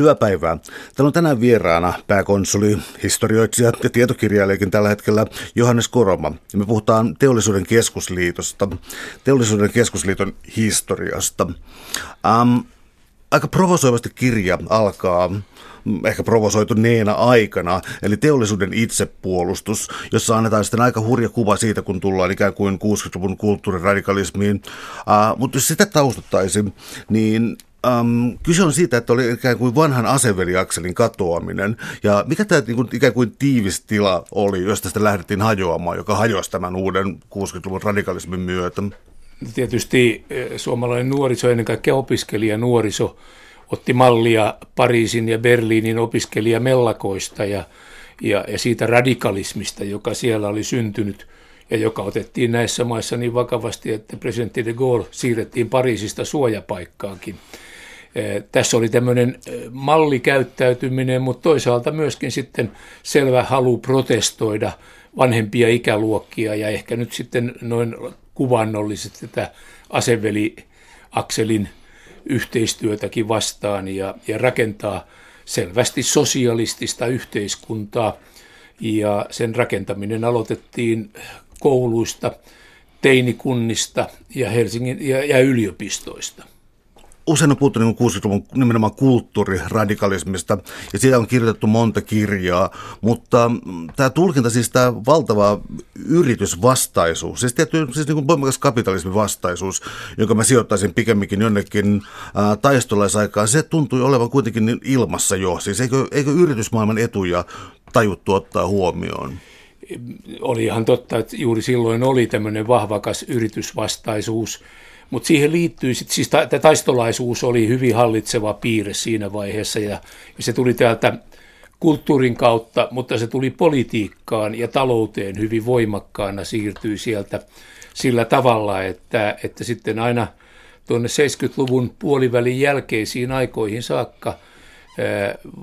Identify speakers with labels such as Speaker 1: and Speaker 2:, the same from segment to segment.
Speaker 1: Hyvää päivää. Täällä on tänään vieraana pääkonsuli, historioitsija ja tietokirjailijakin tällä hetkellä Johannes Koroma. Ja me puhutaan Teollisuuden keskusliitosta, Teollisuuden keskusliiton historiasta. Ähm, aika provosoivasti kirja alkaa ehkä provosoituneena aikana, eli teollisuuden itsepuolustus, jossa annetaan sitten aika hurja kuva siitä, kun tullaan ikään kuin 60-luvun kulttuuriradikalismiin. Uh, mutta jos sitä taustattaisiin, niin Um, kyse on siitä, että oli ikään kuin vanhan aseveliakselin katoaminen. Ja mikä tämä niin kuin, ikään kuin tiivis tila oli, josta sitä lähdettiin hajoamaan, joka hajosi tämän uuden 60-luvun radikalismin myötä?
Speaker 2: Tietysti eh, suomalainen nuoriso, ennen kaikkea opiskelija nuoriso, otti mallia Pariisin ja Berliinin opiskelijamellakoista ja, ja, ja siitä radikalismista, joka siellä oli syntynyt ja joka otettiin näissä maissa niin vakavasti, että presidentti de Gaulle siirrettiin Pariisista suojapaikkaankin. Eh, tässä oli tämmöinen eh, mallikäyttäytyminen, mutta toisaalta myöskin sitten selvä halu protestoida vanhempia ikäluokkia ja ehkä nyt sitten noin kuvannollisesti tätä aseveli Akselin yhteistyötäkin vastaan ja, ja rakentaa selvästi sosialistista yhteiskuntaa. Ja sen rakentaminen aloitettiin kouluista, teinikunnista ja, Helsingin, ja, ja yliopistoista
Speaker 1: usein on puhuttu niin 60-luvun nimenomaan kulttuuriradikalismista, ja siitä on kirjoitettu monta kirjaa, mutta mm, tämä tulkinta, siis tämä valtava yritysvastaisuus, siis tietty siis niin voimakas kapitalismin vastaisuus, jonka mä sijoittaisin pikemminkin jonnekin taistolaisaikaan, se tuntui olevan kuitenkin niin ilmassa jo. Siis eikö, eikö yritysmaailman etuja tajuttu ottaa huomioon?
Speaker 2: Oli ihan totta, että juuri silloin oli tämmöinen vahvakas yritysvastaisuus, mutta siihen liittyy, sit, siis ta, taistolaisuus oli hyvin hallitseva piirre siinä vaiheessa ja, ja se tuli täältä kulttuurin kautta, mutta se tuli politiikkaan ja talouteen hyvin voimakkaana siirtyi sieltä sillä tavalla, että, että sitten aina tuonne 70-luvun puolivälin jälkeisiin aikoihin saakka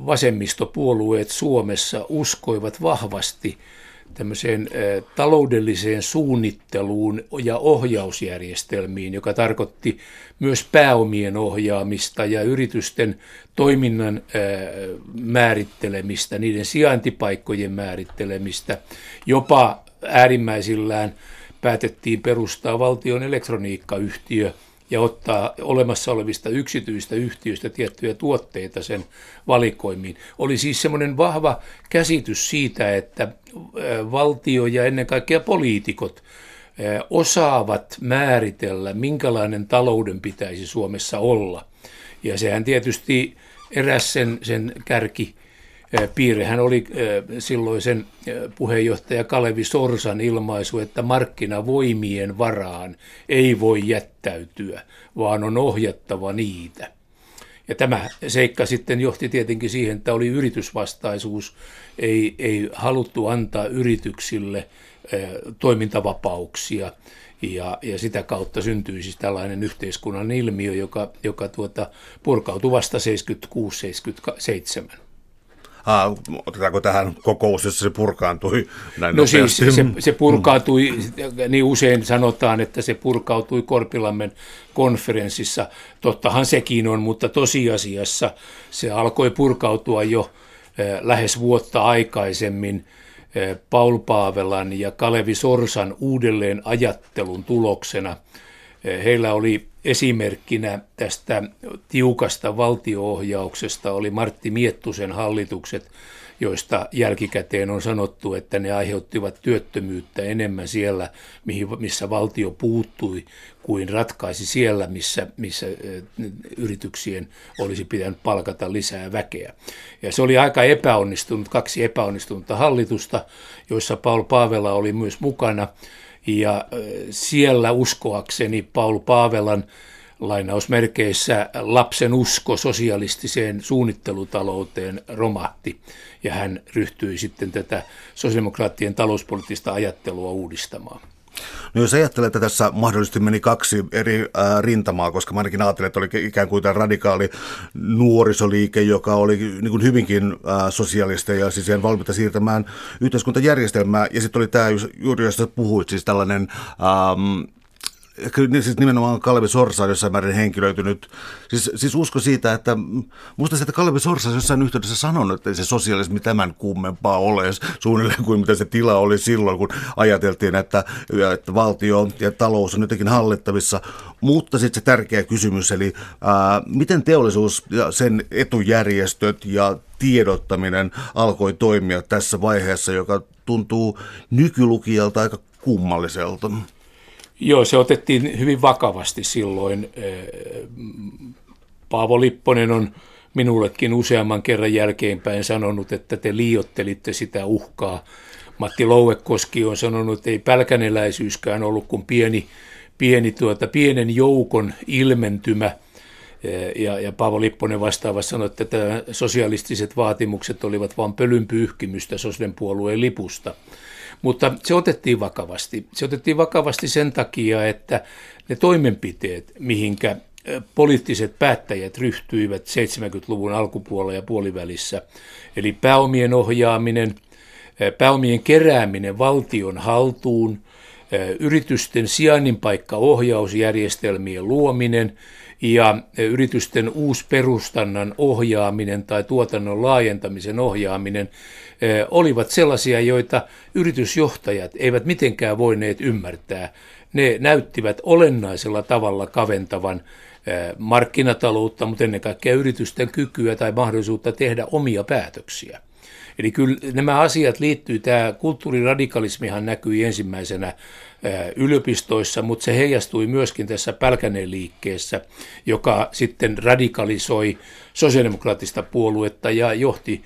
Speaker 2: vasemmistopuolueet Suomessa uskoivat vahvasti – tämmöiseen taloudelliseen suunnitteluun ja ohjausjärjestelmiin, joka tarkoitti myös pääomien ohjaamista ja yritysten toiminnan määrittelemistä, niiden sijaintipaikkojen määrittelemistä, jopa äärimmäisillään päätettiin perustaa valtion elektroniikkayhtiö – ja ottaa olemassa olevista yksityistä yhtiöistä tiettyjä tuotteita sen valikoimiin. Oli siis semmoinen vahva käsitys siitä, että valtio ja ennen kaikkea poliitikot osaavat määritellä, minkälainen talouden pitäisi Suomessa olla. Ja sehän tietysti eräs sen, sen kärki piirrehän oli silloisen puheenjohtaja Kalevi Sorsan ilmaisu, että markkinavoimien varaan ei voi jättäytyä, vaan on ohjattava niitä. Ja tämä seikka sitten johti tietenkin siihen, että oli yritysvastaisuus, ei, ei haluttu antaa yrityksille toimintavapauksia ja, ja sitä kautta syntyi siis tällainen yhteiskunnan ilmiö, joka, joka tuota, purkautui vasta 76-77.
Speaker 1: Aa, otetaanko tähän kokous, jossa se purkaantui näin
Speaker 2: No nopeasti? siis se, se purkautui, niin usein sanotaan, että se purkautui Korpilammen konferenssissa. Tottahan sekin on, mutta tosiasiassa se alkoi purkautua jo eh, lähes vuotta aikaisemmin eh, Paul Paavelan ja Kalevi Sorsan uudelleen ajattelun tuloksena. Heillä oli Esimerkkinä tästä tiukasta valtioohjauksesta oli Martti Miettusen hallitukset, joista jälkikäteen on sanottu, että ne aiheuttivat työttömyyttä enemmän siellä, missä valtio puuttui, kuin ratkaisi siellä, missä, missä yrityksien olisi pitänyt palkata lisää väkeä. Ja se oli aika epäonnistunut, kaksi epäonnistunutta hallitusta, joissa Paul Paavela oli myös mukana, ja siellä uskoakseni Paul Paavelan lainausmerkeissä lapsen usko sosialistiseen suunnittelutalouteen romahti ja hän ryhtyi sitten tätä sosiaalidemokraattien talouspoliittista ajattelua uudistamaan.
Speaker 1: No jos ajattelee, että tässä mahdollisesti meni kaksi eri ää, rintamaa, koska mä ainakin ajattelin, että oli ikään kuin tämä radikaali nuorisoliike, joka oli niin kuin hyvinkin ää, sosialisteja ja siis valmiita siirtämään yhteiskuntajärjestelmää. Ja sitten oli tämä juuri, josta puhuit, siis tällainen... Ää, kyllä siis nimenomaan Kalevi Sorsa on jossain määrin henkilöitynyt. Siis, siis usko siitä, että musta se, että Kalevi Sorsa jossain yhteydessä sanonut, että ei se sosialismi tämän kummempaa ole, suunnilleen kuin mitä se tila oli silloin, kun ajateltiin, että, että valtio ja talous on jotenkin hallittavissa. Mutta sitten se tärkeä kysymys, eli ää, miten teollisuus ja sen etujärjestöt ja tiedottaminen alkoi toimia tässä vaiheessa, joka tuntuu nykylukijalta aika kummalliselta.
Speaker 2: Joo, se otettiin hyvin vakavasti silloin. Paavo Lipponen on minullekin useamman kerran jälkeenpäin sanonut, että te liiottelitte sitä uhkaa. Matti Louekoski on sanonut, että ei pälkäneläisyyskään ollut kuin pieni, pieni tuota, pienen joukon ilmentymä. Ja, ja Paavo Lipponen vastaavassa sanoi, että tämä sosialistiset vaatimukset olivat vain pölynpyyhkimystä Sosden puolueen lipusta. Mutta se otettiin vakavasti. Se otettiin vakavasti sen takia, että ne toimenpiteet, mihinkä poliittiset päättäjät ryhtyivät 70-luvun alkupuolella ja puolivälissä, eli pääomien ohjaaminen, pääomien kerääminen valtion haltuun, yritysten sijainninpaikkaohjausjärjestelmien luominen ja yritysten uusperustannan ohjaaminen tai tuotannon laajentamisen ohjaaminen olivat sellaisia, joita yritysjohtajat eivät mitenkään voineet ymmärtää. Ne näyttivät olennaisella tavalla kaventavan markkinataloutta, mutta ennen kaikkea yritysten kykyä tai mahdollisuutta tehdä omia päätöksiä. Eli kyllä nämä asiat liittyy, tämä kulttuuriradikalismihan näkyi ensimmäisenä yliopistoissa, mutta se heijastui myöskin tässä Pälkäneen liikkeessä, joka sitten radikalisoi sosiaalidemokraattista puoluetta ja johti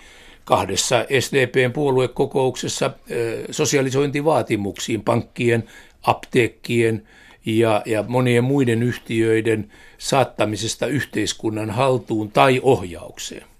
Speaker 2: kahdessa SDPn puoluekokouksessa sosialisointivaatimuksiin pankkien, apteekkien ja, ja monien muiden yhtiöiden saattamisesta yhteiskunnan haltuun tai ohjaukseen.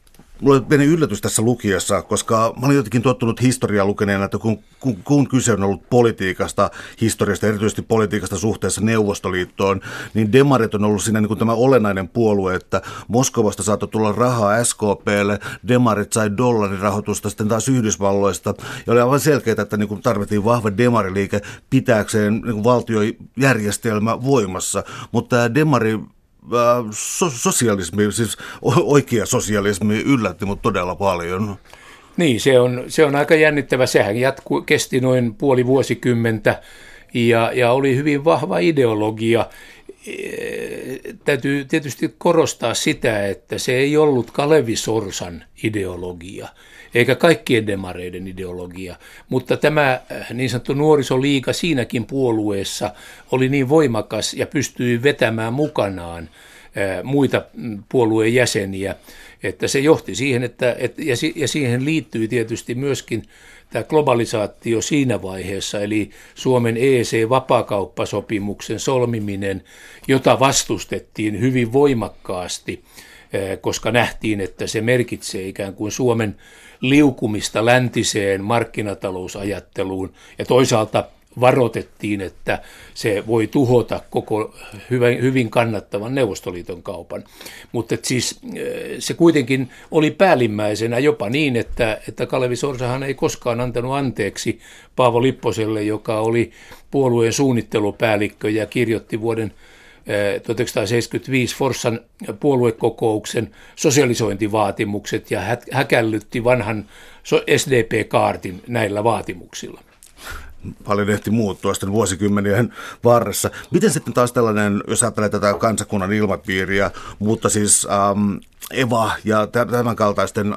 Speaker 1: Mulla oli pieni yllätys tässä lukiessa, koska mä olin jotenkin tottunut historiaa lukeneena, että kun, kun, kun kyse on ollut politiikasta, historiasta, erityisesti politiikasta suhteessa Neuvostoliittoon, niin demarit on ollut siinä niin kuin tämä olennainen puolue, että Moskovasta saattoi tulla rahaa SKPlle, demarit sai dollarirahoitusta sitten taas Yhdysvalloista, ja oli aivan selkeää, että niin kuin tarvittiin vahva demariliike pitääkseen niin kuin valtiojärjestelmä voimassa, mutta tämä demari so, sosialismi, siis oikea sosialismi yllätti mut todella paljon.
Speaker 2: Niin, se on, se on aika jännittävä. Sehän jatku, kesti noin puoli vuosikymmentä ja, ja oli hyvin vahva ideologia. E, täytyy tietysti korostaa sitä, että se ei ollut Kalevi Sorsan ideologia – eikä kaikkien demareiden ideologia. Mutta tämä äh, niin sanottu nuorisoliika siinäkin puolueessa oli niin voimakas ja pystyi vetämään mukanaan äh, muita mm, puolueen jäseniä, että se johti siihen, että, että ja siihen liittyy tietysti myöskin tämä globalisaatio siinä vaiheessa, eli Suomen EEC-vapaakauppasopimuksen solmiminen, jota vastustettiin hyvin voimakkaasti, koska nähtiin, että se merkitsee ikään kuin Suomen liukumista läntiseen markkinatalousajatteluun ja toisaalta varoitettiin, että se voi tuhota koko hyvin, hyvin kannattavan Neuvostoliiton kaupan. Mutta siis eh, se kuitenkin oli päällimmäisenä jopa niin, että, että Kalevi Sorsahan ei koskaan antanut anteeksi Paavo Lipposelle, joka oli puolueen suunnittelupäällikkö ja kirjoitti vuoden 1975 Forssan puoluekokouksen sosialisointivaatimukset ja häkällytti vanhan SDP-kaartin näillä vaatimuksilla
Speaker 1: paljon ehti muuttua sitten vuosikymmenien varressa. Miten sitten taas tällainen, jos ajattelee tätä kansakunnan ilmapiiriä, mutta siis ähm, EVA ja tämän kaltaisten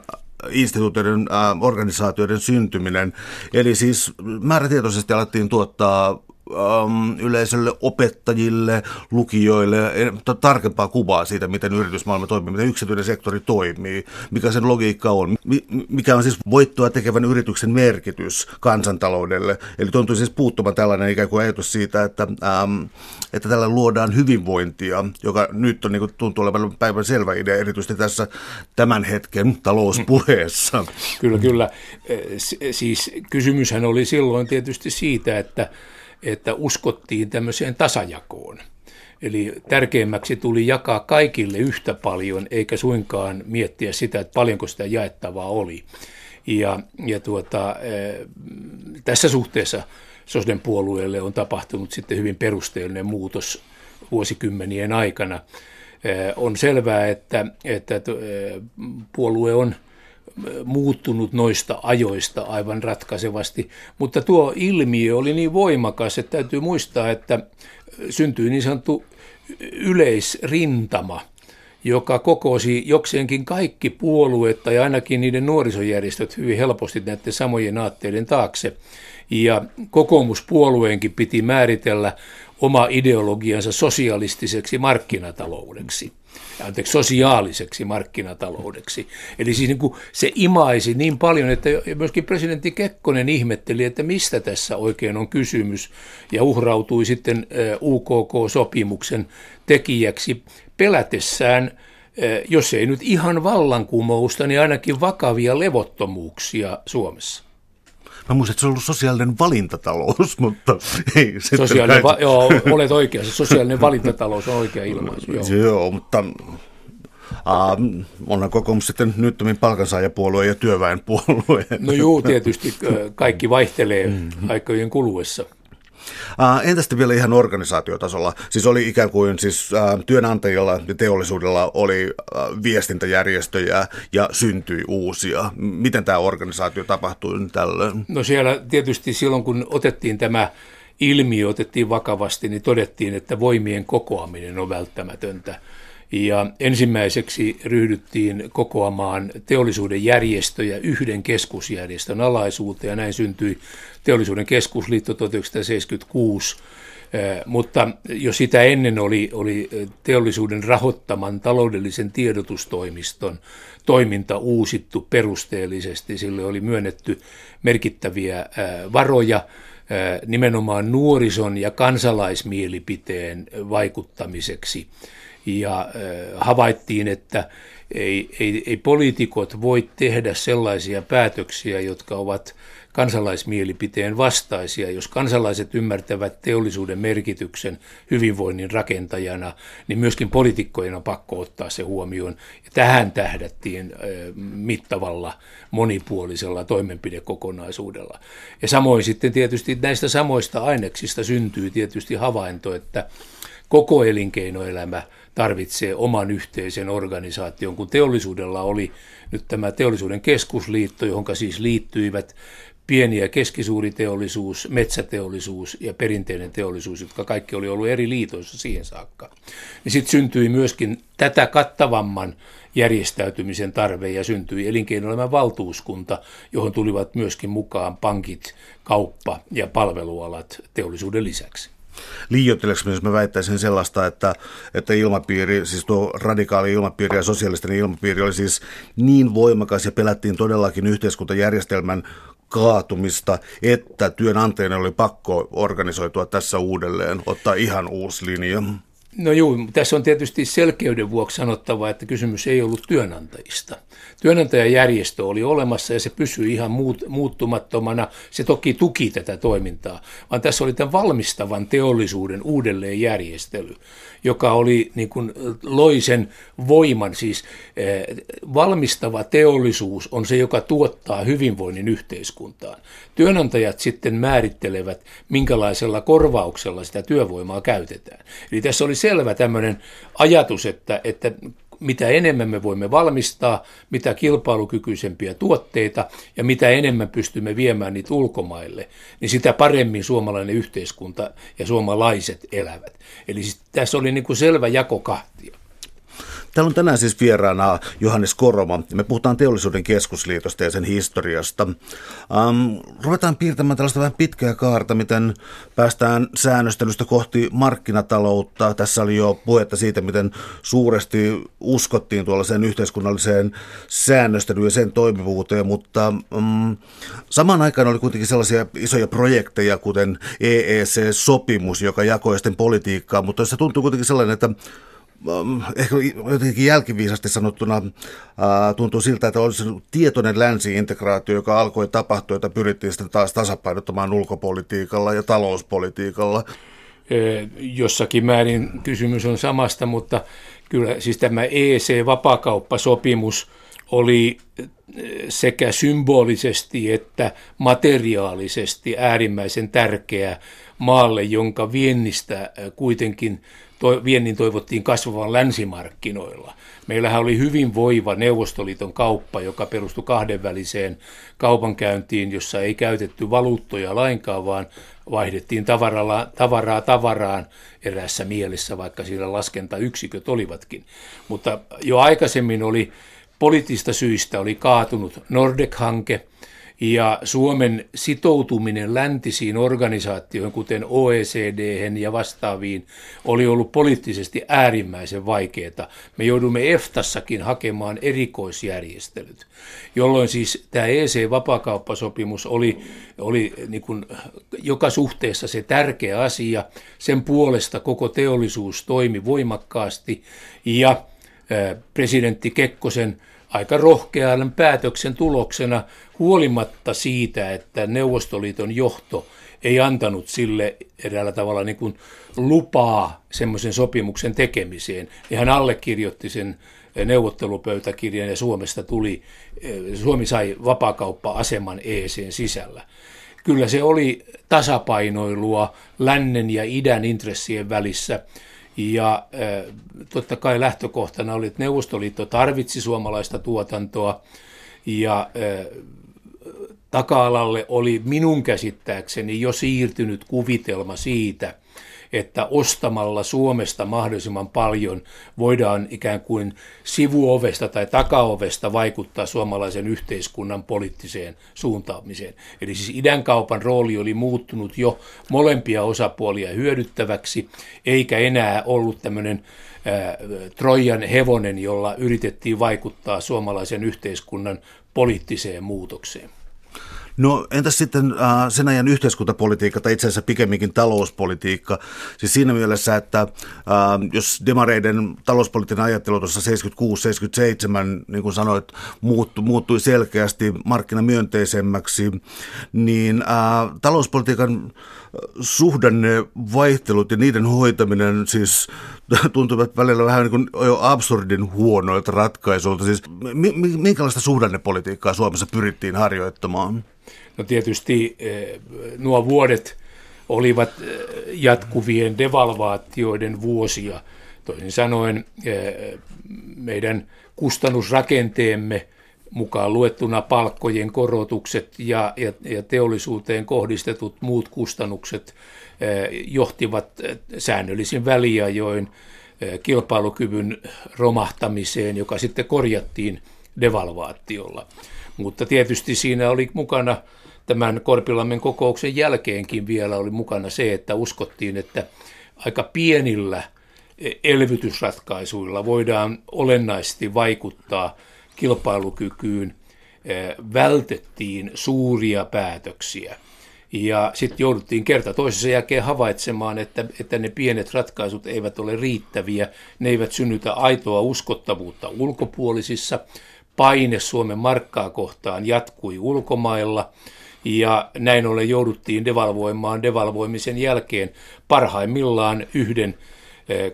Speaker 1: instituutioiden, äh, organisaatioiden syntyminen. Eli siis määrätietoisesti alettiin tuottaa um, yleisölle, opettajille, lukijoille tarkempaa kuvaa siitä, miten yritysmaailma toimii, miten yksityinen sektori toimii, mikä sen logiikka on, mikä on siis voittoa tekevän yrityksen merkitys kansantaloudelle. Eli tuntuu siis puuttumaan tällainen ikään kuin ajatus siitä, että, um, että tällä luodaan hyvinvointia, joka nyt on, niin kuin, tuntuu olevan päivän selvä idea, erityisesti tässä tämän hetken talouspuheessa.
Speaker 2: Kyllä, kyllä. Siis kysymyshän oli silloin tietysti siitä, että että uskottiin tämmöiseen tasajakoon. Eli tärkeimmäksi tuli jakaa kaikille yhtä paljon, eikä suinkaan miettiä sitä, että paljonko sitä jaettavaa oli. Ja, ja tuota, eh, tässä suhteessa Sosden puolueelle on tapahtunut sitten hyvin perusteellinen muutos vuosikymmenien aikana. On selvää, että, että puolue on muuttunut noista ajoista aivan ratkaisevasti, mutta tuo ilmiö oli niin voimakas, että täytyy muistaa, että syntyi niin sanottu yleisrintama, joka kokosi jokseenkin kaikki puolueet tai ainakin niiden nuorisojärjestöt hyvin helposti näiden samojen aatteiden taakse. Ja kokoomuspuolueenkin piti määritellä oma ideologiansa sosialistiseksi markkinataloudeksi anteeksi, sosiaaliseksi markkinataloudeksi. Eli siis niin kuin se imaisi niin paljon, että myöskin presidentti Kekkonen ihmetteli, että mistä tässä oikein on kysymys, ja uhrautui sitten UKK-sopimuksen tekijäksi pelätessään, jos ei nyt ihan vallankumousta, niin ainakin vakavia levottomuuksia Suomessa.
Speaker 1: Mä muistan, että se on ollut sosiaalinen valintatalous, mutta ei.
Speaker 2: Sosiaalinen va- joo, olet oikeassa. Sosiaalinen valintatalous on oikea ilmaisu. Joo,
Speaker 1: joo mutta Uh, onhan kokoomus sitten nyttömin palkansaajapuolue ja työväenpuolue.
Speaker 2: No juu, tietysti kaikki vaihtelee mm-hmm. aikojen kuluessa.
Speaker 1: Entä sitten vielä ihan organisaatiotasolla? Siis oli ikään kuin siis, työnantajilla ja teollisuudella oli viestintäjärjestöjä ja syntyi uusia. Miten tämä organisaatio tapahtui tällöin?
Speaker 2: No siellä tietysti silloin, kun otettiin tämä ilmiö otettiin vakavasti, niin todettiin, että voimien kokoaminen on välttämätöntä. Ja ensimmäiseksi ryhdyttiin kokoamaan teollisuuden järjestöjä yhden keskusjärjestön alaisuuteen ja näin syntyi teollisuuden keskusliitto 1976. Mutta jo sitä ennen oli, oli teollisuuden rahoittaman taloudellisen tiedotustoimiston toiminta uusittu perusteellisesti. Sille oli myönnetty merkittäviä varoja nimenomaan nuorison ja kansalaismielipiteen vaikuttamiseksi ja havaittiin, että ei, ei, ei poliitikot voi tehdä sellaisia päätöksiä, jotka ovat kansalaismielipiteen vastaisia. Jos kansalaiset ymmärtävät teollisuuden merkityksen hyvinvoinnin rakentajana, niin myöskin poliitikkojen on pakko ottaa se huomioon. Ja tähän tähdättiin mittavalla monipuolisella toimenpidekokonaisuudella. Ja samoin sitten tietysti näistä samoista aineksista syntyy tietysti havainto, että koko elinkeinoelämä – tarvitsee oman yhteisen organisaation, kun teollisuudella oli nyt tämä teollisuuden keskusliitto, johon siis liittyivät pieni- ja keskisuuri teollisuus, metsäteollisuus ja perinteinen teollisuus, jotka kaikki oli ollut eri liitoissa siihen saakka. Niin sitten syntyi myöskin tätä kattavamman järjestäytymisen tarve ja syntyi elinkeinoelämän valtuuskunta, johon tulivat myöskin mukaan pankit, kauppa ja palvelualat teollisuuden lisäksi
Speaker 1: liioitteleeko jos mä väittäisin sellaista, että, että ilmapiiri, siis tuo radikaali ilmapiiri ja sosiaalisten ilmapiiri oli siis niin voimakas ja pelättiin todellakin yhteiskuntajärjestelmän kaatumista, että työnantajana oli pakko organisoitua tässä uudelleen, ottaa ihan uusi linja.
Speaker 2: No juu, tässä on tietysti selkeyden vuoksi sanottava, että kysymys ei ollut työnantajista. Työnantajajärjestö oli olemassa ja se pysyi ihan muut, muuttumattomana. Se toki tuki tätä toimintaa, vaan tässä oli tämän valmistavan teollisuuden uudelleenjärjestely, joka oli niin kuin loisen voiman. Siis valmistava teollisuus on se, joka tuottaa hyvinvoinnin yhteiskuntaan. Työnantajat sitten määrittelevät, minkälaisella korvauksella sitä työvoimaa käytetään. Eli tässä oli selvä tämmöinen ajatus, että, että mitä enemmän me voimme valmistaa, mitä kilpailukykyisempiä tuotteita ja mitä enemmän pystymme viemään niitä ulkomaille, niin sitä paremmin suomalainen yhteiskunta ja suomalaiset elävät. Eli siis tässä oli niin kuin selvä jako kahtia.
Speaker 1: Täällä on tänään siis vieraana Johannes Koroma. Me puhutaan teollisuuden keskusliitosta ja sen historiasta. Um, ruvetaan piirtämään tällaista vähän pitkää kaarta, miten päästään säännöstelystä kohti markkinataloutta. Tässä oli jo puhetta siitä, miten suuresti uskottiin tuollaiseen yhteiskunnalliseen säännöstelyyn ja sen toimivuuteen, mutta um, samaan aikaan oli kuitenkin sellaisia isoja projekteja, kuten EEC-sopimus, joka jakoi sitten politiikkaa, mutta se tuntuu kuitenkin sellainen, että Ähm, ehkä jotenkin jälkiviisasti sanottuna tuntuu siltä, että olisi tietoinen länsi-integraatio, joka alkoi tapahtua, jota pyrittiin sitten taas tasapainottamaan ulkopolitiikalla ja talouspolitiikalla.
Speaker 2: Jossakin määrin kysymys on samasta, mutta kyllä siis tämä EC-vapakauppasopimus oli sekä symbolisesti että materiaalisesti äärimmäisen tärkeä maalle, jonka viennistä kuitenkin viennin toivottiin kasvavan länsimarkkinoilla. Meillähän oli hyvin voiva Neuvostoliiton kauppa, joka perustui kahdenväliseen kaupankäyntiin, jossa ei käytetty valuuttoja lainkaan, vaan vaihdettiin tavaralla, tavaraa tavaraan erässä mielessä, vaikka siellä laskentayksiköt olivatkin. Mutta jo aikaisemmin oli poliittista syistä oli kaatunut Nordek-hanke – ja Suomen sitoutuminen läntisiin organisaatioihin, kuten OECD ja vastaaviin, oli ollut poliittisesti äärimmäisen vaikeaa. Me joudumme EFTassakin hakemaan erikoisjärjestelyt, jolloin siis tämä EC-vapakauppasopimus oli, oli niin kuin joka suhteessa se tärkeä asia. Sen puolesta koko teollisuus toimi voimakkaasti ja presidentti Kekkosen aika rohkean päätöksen tuloksena huolimatta siitä, että Neuvostoliiton johto ei antanut sille eräällä tavalla niin kuin lupaa semmoisen sopimuksen tekemiseen. Ja hän allekirjoitti sen neuvottelupöytäkirjan ja Suomesta tuli, Suomi sai vapaakauppa-aseman EECn sisällä. Kyllä se oli tasapainoilua lännen ja idän intressien välissä ja totta kai lähtökohtana oli, että Neuvostoliitto tarvitsi suomalaista tuotantoa ja taka-alalle oli minun käsittääkseni jo siirtynyt kuvitelma siitä, että ostamalla Suomesta mahdollisimman paljon voidaan ikään kuin sivuovesta tai takaovesta vaikuttaa suomalaisen yhteiskunnan poliittiseen suuntaamiseen. Eli siis idänkaupan rooli oli muuttunut jo molempia osapuolia hyödyttäväksi, eikä enää ollut tämmöinen Trojan hevonen, jolla yritettiin vaikuttaa suomalaisen yhteiskunnan poliittiseen muutokseen.
Speaker 1: No entäs sitten äh, sen ajan yhteiskuntapolitiikka tai itse asiassa pikemminkin talouspolitiikka? Siis siinä mielessä, että äh, jos demareiden talouspoliittinen ajattelu tuossa 76-77, niin kuin sanoit, muuttu, muuttui selkeästi markkinamyönteisemmäksi, niin äh, talouspolitiikan suhdannevaihtelut ja niiden hoitaminen siis tuntuvat välillä vähän niin kuin jo absurdin huonoilta ratkaisuilta. Siis minkälaista suhdannepolitiikkaa Suomessa pyrittiin harjoittamaan?
Speaker 2: No tietysti eh, nuo vuodet olivat eh, jatkuvien devalvaatioiden vuosia. Toisin sanoen eh, meidän kustannusrakenteemme mukaan luettuna palkkojen korotukset ja, ja, ja teollisuuteen kohdistetut muut kustannukset johtivat säännöllisin väliajoin kilpailukyvyn romahtamiseen, joka sitten korjattiin devalvaatiolla. Mutta tietysti siinä oli mukana tämän Korpilammen kokouksen jälkeenkin vielä oli mukana se, että uskottiin, että aika pienillä elvytysratkaisuilla voidaan olennaisesti vaikuttaa kilpailukykyyn, vältettiin suuria päätöksiä. Ja sitten jouduttiin kerta toisessa jälkeen havaitsemaan, että, että ne pienet ratkaisut eivät ole riittäviä, ne eivät synnytä aitoa uskottavuutta ulkopuolisissa. Paine Suomen markkaa kohtaan jatkui ulkomailla ja näin ollen jouduttiin devalvoimaan devalvoimisen jälkeen parhaimmillaan yhden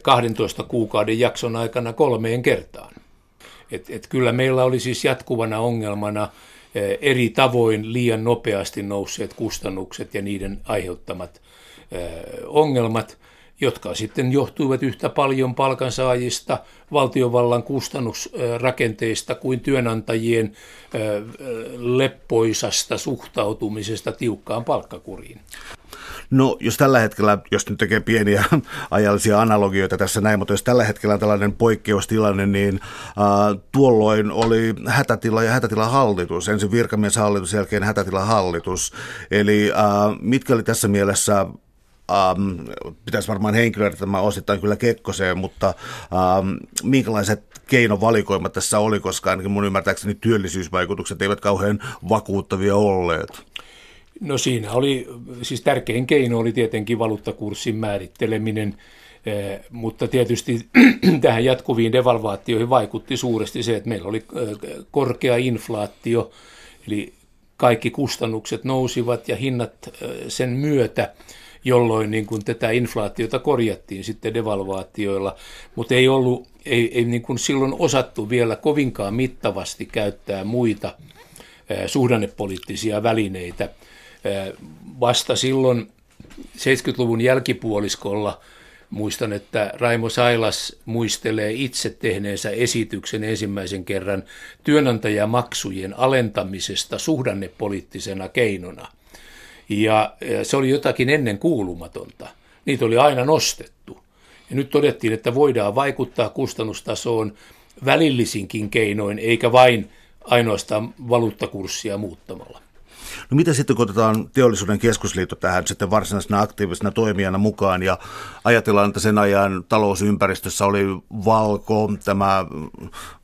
Speaker 2: 12 eh, kuukauden jakson aikana kolmeen kertaan. Et, et kyllä meillä oli siis jatkuvana ongelmana eh, eri tavoin liian nopeasti nousseet kustannukset ja niiden aiheuttamat eh, ongelmat – jotka sitten johtuivat yhtä paljon palkansaajista, valtiovallan kustannusrakenteista kuin työnantajien leppoisasta suhtautumisesta tiukkaan palkkakuriin.
Speaker 1: No jos tällä hetkellä, jos nyt tekee pieniä ajallisia analogioita tässä näin, mutta jos tällä hetkellä on tällainen poikkeustilanne, niin äh, tuolloin oli hätätila ja hätätilahallitus, ensin virkamieshallitus, jälkeen hätätilahallitus. Eli äh, mitkä oli tässä mielessä ähm, pitäisi varmaan henkilöidä tämä osittain kyllä Kekkoseen, mutta ähm, minkälaiset keinovalikoimat tässä oli, koska ainakin mun ymmärtääkseni työllisyysvaikutukset eivät kauhean vakuuttavia olleet.
Speaker 2: No siinä oli, siis tärkein keino oli tietenkin valuuttakurssin määritteleminen, eh, mutta tietysti tähän jatkuviin devalvaatioihin vaikutti suuresti se, että meillä oli eh, korkea inflaatio, eli kaikki kustannukset nousivat ja hinnat eh, sen myötä jolloin niin kuin tätä inflaatiota korjattiin sitten devalvaatioilla, mutta ei ollut, ei, ei niin kuin silloin osattu vielä kovinkaan mittavasti käyttää muita suhdannepoliittisia välineitä. Vasta silloin 70-luvun jälkipuoliskolla Muistan, että Raimo Sailas muistelee itse tehneensä esityksen ensimmäisen kerran työnantajamaksujen alentamisesta suhdannepoliittisena keinona. Ja se oli jotakin ennen kuulumatonta. Niitä oli aina nostettu. Ja nyt todettiin, että voidaan vaikuttaa kustannustasoon välillisinkin keinoin, eikä vain ainoastaan valuuttakurssia muuttamalla.
Speaker 1: No mitä sitten, kun otetaan teollisuuden keskusliitto tähän sitten varsinaisena aktiivisena toimijana mukaan ja ajatellaan, että sen ajan talousympäristössä oli valko, tämä,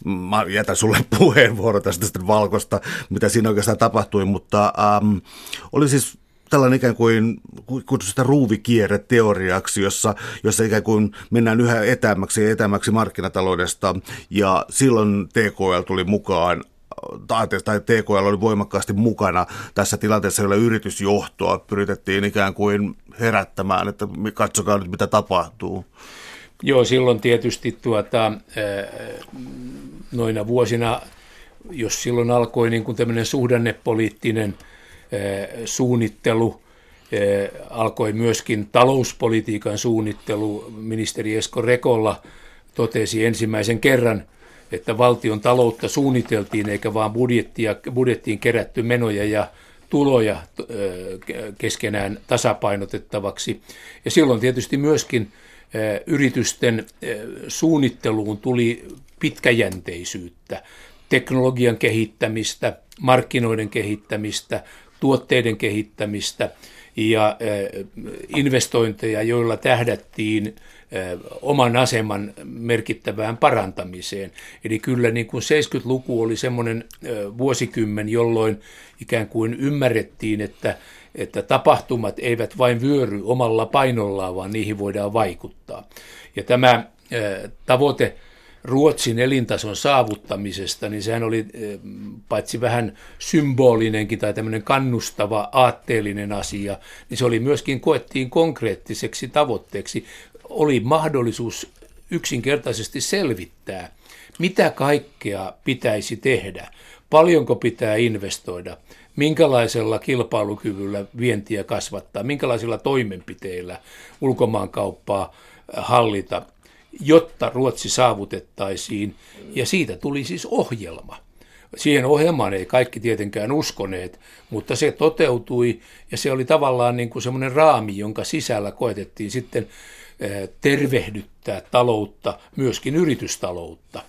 Speaker 1: mä jätän sulle puheenvuoro tästä sitten valkosta, mitä siinä oikeastaan tapahtui, mutta ähm, oli siis tällainen ikään kuin sitä ruuvikierreteoriaksi, jossa, jossa ikään kuin mennään yhä etämäksi ja etämäksi markkinataloudesta. Ja silloin TKL tuli mukaan tai TKL oli voimakkaasti mukana tässä tilanteessa, jolla yritysjohtoa pyritettiin ikään kuin herättämään, että katsokaa nyt mitä tapahtuu.
Speaker 2: Joo, silloin tietysti tuota, noina vuosina, jos silloin alkoi niin kuin tämmöinen suhdannepoliittinen suunnittelu, alkoi myöskin talouspolitiikan suunnittelu. Ministeri Esko Rekolla totesi ensimmäisen kerran – että valtion taloutta suunniteltiin eikä vaan budjettia, budjettiin kerätty menoja ja tuloja keskenään tasapainotettavaksi. Ja silloin tietysti myöskin yritysten suunnitteluun tuli pitkäjänteisyyttä, teknologian kehittämistä, markkinoiden kehittämistä, tuotteiden kehittämistä ja investointeja, joilla tähdättiin oman aseman merkittävään parantamiseen. Eli kyllä niin kuin 70-luku oli semmoinen vuosikymmen, jolloin ikään kuin ymmärrettiin, että, että tapahtumat eivät vain vyöry omalla painollaan, vaan niihin voidaan vaikuttaa. Ja tämä tavoite Ruotsin elintason saavuttamisesta, niin sehän oli paitsi vähän symbolinenkin tai tämmöinen kannustava, aatteellinen asia, niin se oli myöskin koettiin konkreettiseksi tavoitteeksi. Oli mahdollisuus yksinkertaisesti selvittää, mitä kaikkea pitäisi tehdä, paljonko pitää investoida, minkälaisella kilpailukyvyllä vientiä kasvattaa, minkälaisilla toimenpiteillä ulkomaankauppaa hallita, jotta Ruotsi saavutettaisiin. Ja siitä tuli siis ohjelma. Siihen ohjelmaan ei kaikki tietenkään uskoneet, mutta se toteutui ja se oli tavallaan niin kuin semmoinen raami, jonka sisällä koetettiin sitten Eh, tervehdyttää taloutta, myöskin yritystaloutta,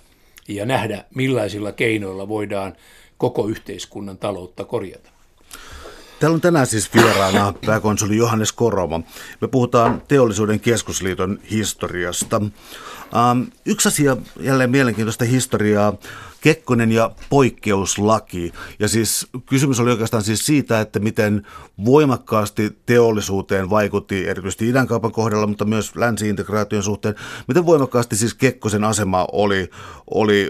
Speaker 2: ja nähdä millaisilla keinoilla voidaan koko yhteiskunnan taloutta korjata.
Speaker 1: Täällä on tänään siis vieraana pääkonsuli Johannes Koroma. Me puhutaan Teollisuuden keskusliiton historiasta. Ähm, yksi asia, jälleen mielenkiintoista historiaa, Kekkonen ja poikkeuslaki. Ja siis kysymys oli oikeastaan siis siitä, että miten voimakkaasti teollisuuteen vaikutti erityisesti idänkaupan kohdalla, mutta myös länsiintegraation suhteen. Miten voimakkaasti siis Kekkosen asema oli, oli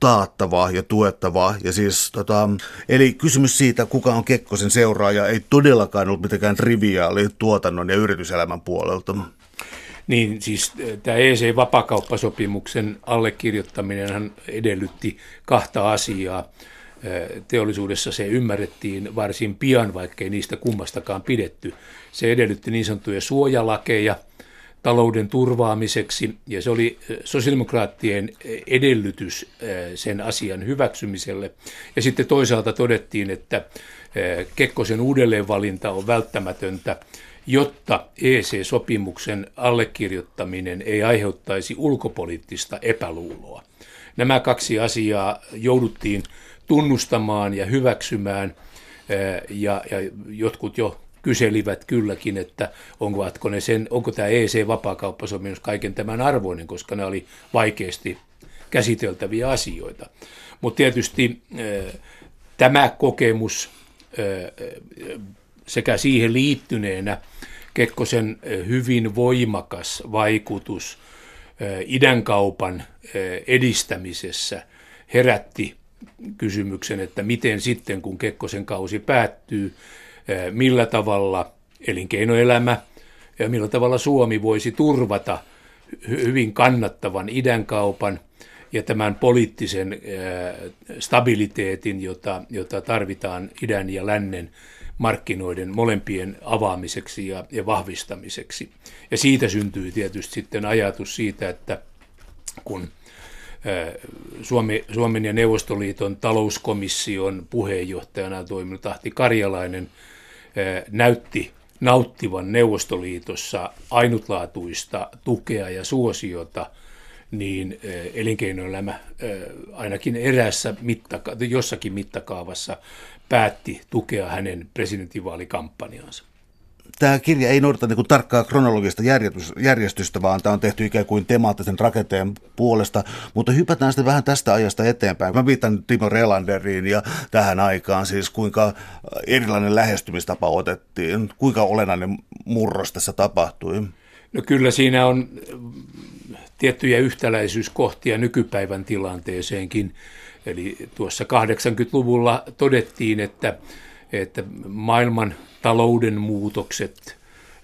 Speaker 1: taattavaa ja tuettavaa. Ja siis, tota, eli kysymys siitä, kuka on Kekkosen seuraaja, ei todellakaan ollut mitenkään triviaali tuotannon ja yrityselämän puolelta.
Speaker 2: Niin siis tämä EC-vapakauppasopimuksen allekirjoittaminen edellytti kahta asiaa. Teollisuudessa se ymmärrettiin varsin pian, vaikkei niistä kummastakaan pidetty. Se edellytti niin sanottuja suojalakeja talouden turvaamiseksi, ja se oli sosiaalidemokraattien edellytys sen asian hyväksymiselle. Ja sitten toisaalta todettiin, että Kekkosen uudelleenvalinta on välttämätöntä jotta EC-sopimuksen allekirjoittaminen ei aiheuttaisi ulkopoliittista epäluuloa. Nämä kaksi asiaa jouduttiin tunnustamaan ja hyväksymään, ja, ja jotkut jo kyselivät kylläkin, että onko, ne sen, onko tämä EC-vapaakauppasopimus kaiken tämän arvoinen, koska ne oli vaikeasti käsiteltäviä asioita. Mutta tietysti eh, tämä kokemus eh, sekä siihen liittyneenä Kekkosen eh, hyvin voimakas vaikutus idänkaupan edistämisessä herätti kysymyksen, että miten sitten kun Kekkosen kausi päättyy, millä tavalla elinkeinoelämä ja millä tavalla Suomi voisi turvata hyvin kannattavan idänkaupan ja tämän poliittisen stabiliteetin, jota, jota tarvitaan idän ja lännen markkinoiden molempien avaamiseksi ja, ja vahvistamiseksi. Ja siitä syntyy tietysti sitten ajatus siitä, että kun Suomi, Suomen ja Neuvostoliiton talouskomission puheenjohtajana toiminut Ahti Karjalainen näytti nauttivan Neuvostoliitossa ainutlaatuista tukea ja suosiota, niin elinkeinoelämä ainakin eräässä mittaka- jossakin mittakaavassa päätti tukea hänen presidentinvaalikampanjaansa
Speaker 1: tämä kirja ei noudata niin kuin tarkkaa kronologista järjestystä, vaan tämä on tehty ikään kuin temaattisen rakenteen puolesta, mutta hypätään sitten vähän tästä ajasta eteenpäin. Mä viitan Timo Relanderiin ja tähän aikaan, siis kuinka erilainen lähestymistapa otettiin, kuinka olennainen murros tässä tapahtui.
Speaker 2: No kyllä siinä on tiettyjä yhtäläisyyskohtia nykypäivän tilanteeseenkin. Eli tuossa 80-luvulla todettiin, että, että maailman talouden muutokset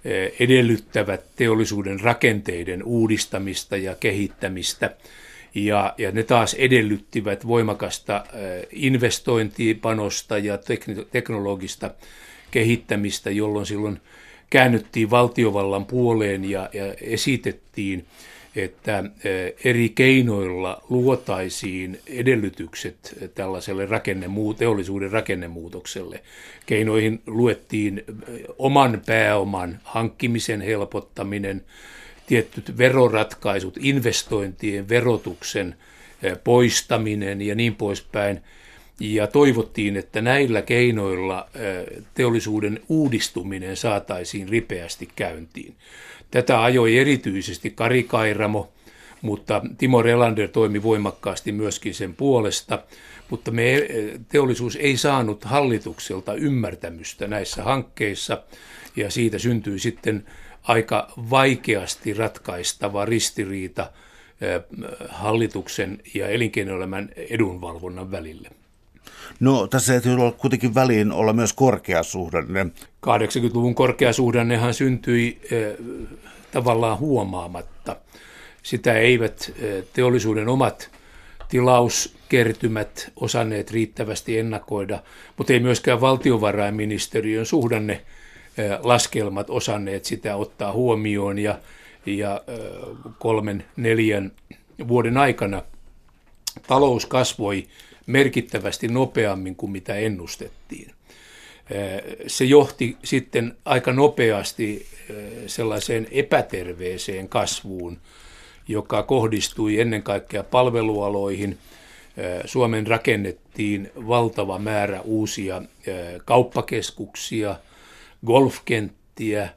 Speaker 2: eh, edellyttävät teollisuuden rakenteiden uudistamista ja kehittämistä. Ja, ja ne taas edellyttivät voimakasta eh, investointipanosta ja teknologista kehittämistä, jolloin silloin käännyttiin valtiovallan puoleen ja, ja esitettiin että eri keinoilla luotaisiin edellytykset tällaiselle rakennemu- teollisuuden rakennemuutokselle. Keinoihin luettiin oman pääoman hankkimisen helpottaminen, tietyt veroratkaisut, investointien verotuksen poistaminen ja niin poispäin. Ja toivottiin, että näillä keinoilla teollisuuden uudistuminen saataisiin ripeästi käyntiin. Tätä ajoi erityisesti Kari Kairamo, mutta Timo Relander toimi voimakkaasti myöskin sen puolesta, mutta me, teollisuus ei saanut hallitukselta ymmärtämystä näissä hankkeissa ja siitä syntyi sitten aika vaikeasti ratkaistava ristiriita hallituksen ja elinkeinoelämän edunvalvonnan välille.
Speaker 1: No tässä ei kuitenkin väliin olla myös korkeasuhdanne.
Speaker 2: 80-luvun korkeasuhdannehan syntyi eh, tavallaan huomaamatta. Sitä eivät eh, teollisuuden omat tilauskertymät osanneet riittävästi ennakoida, mutta ei myöskään valtiovarainministeriön suhdanne eh, laskelmat osanneet sitä ottaa huomioon ja, ja kolmen, neljän vuoden aikana talous kasvoi merkittävästi nopeammin kuin mitä ennustettiin. Se johti sitten aika nopeasti sellaiseen epäterveeseen kasvuun, joka kohdistui ennen kaikkea palvelualoihin. Suomen rakennettiin valtava määrä uusia kauppakeskuksia, golfkenttiä,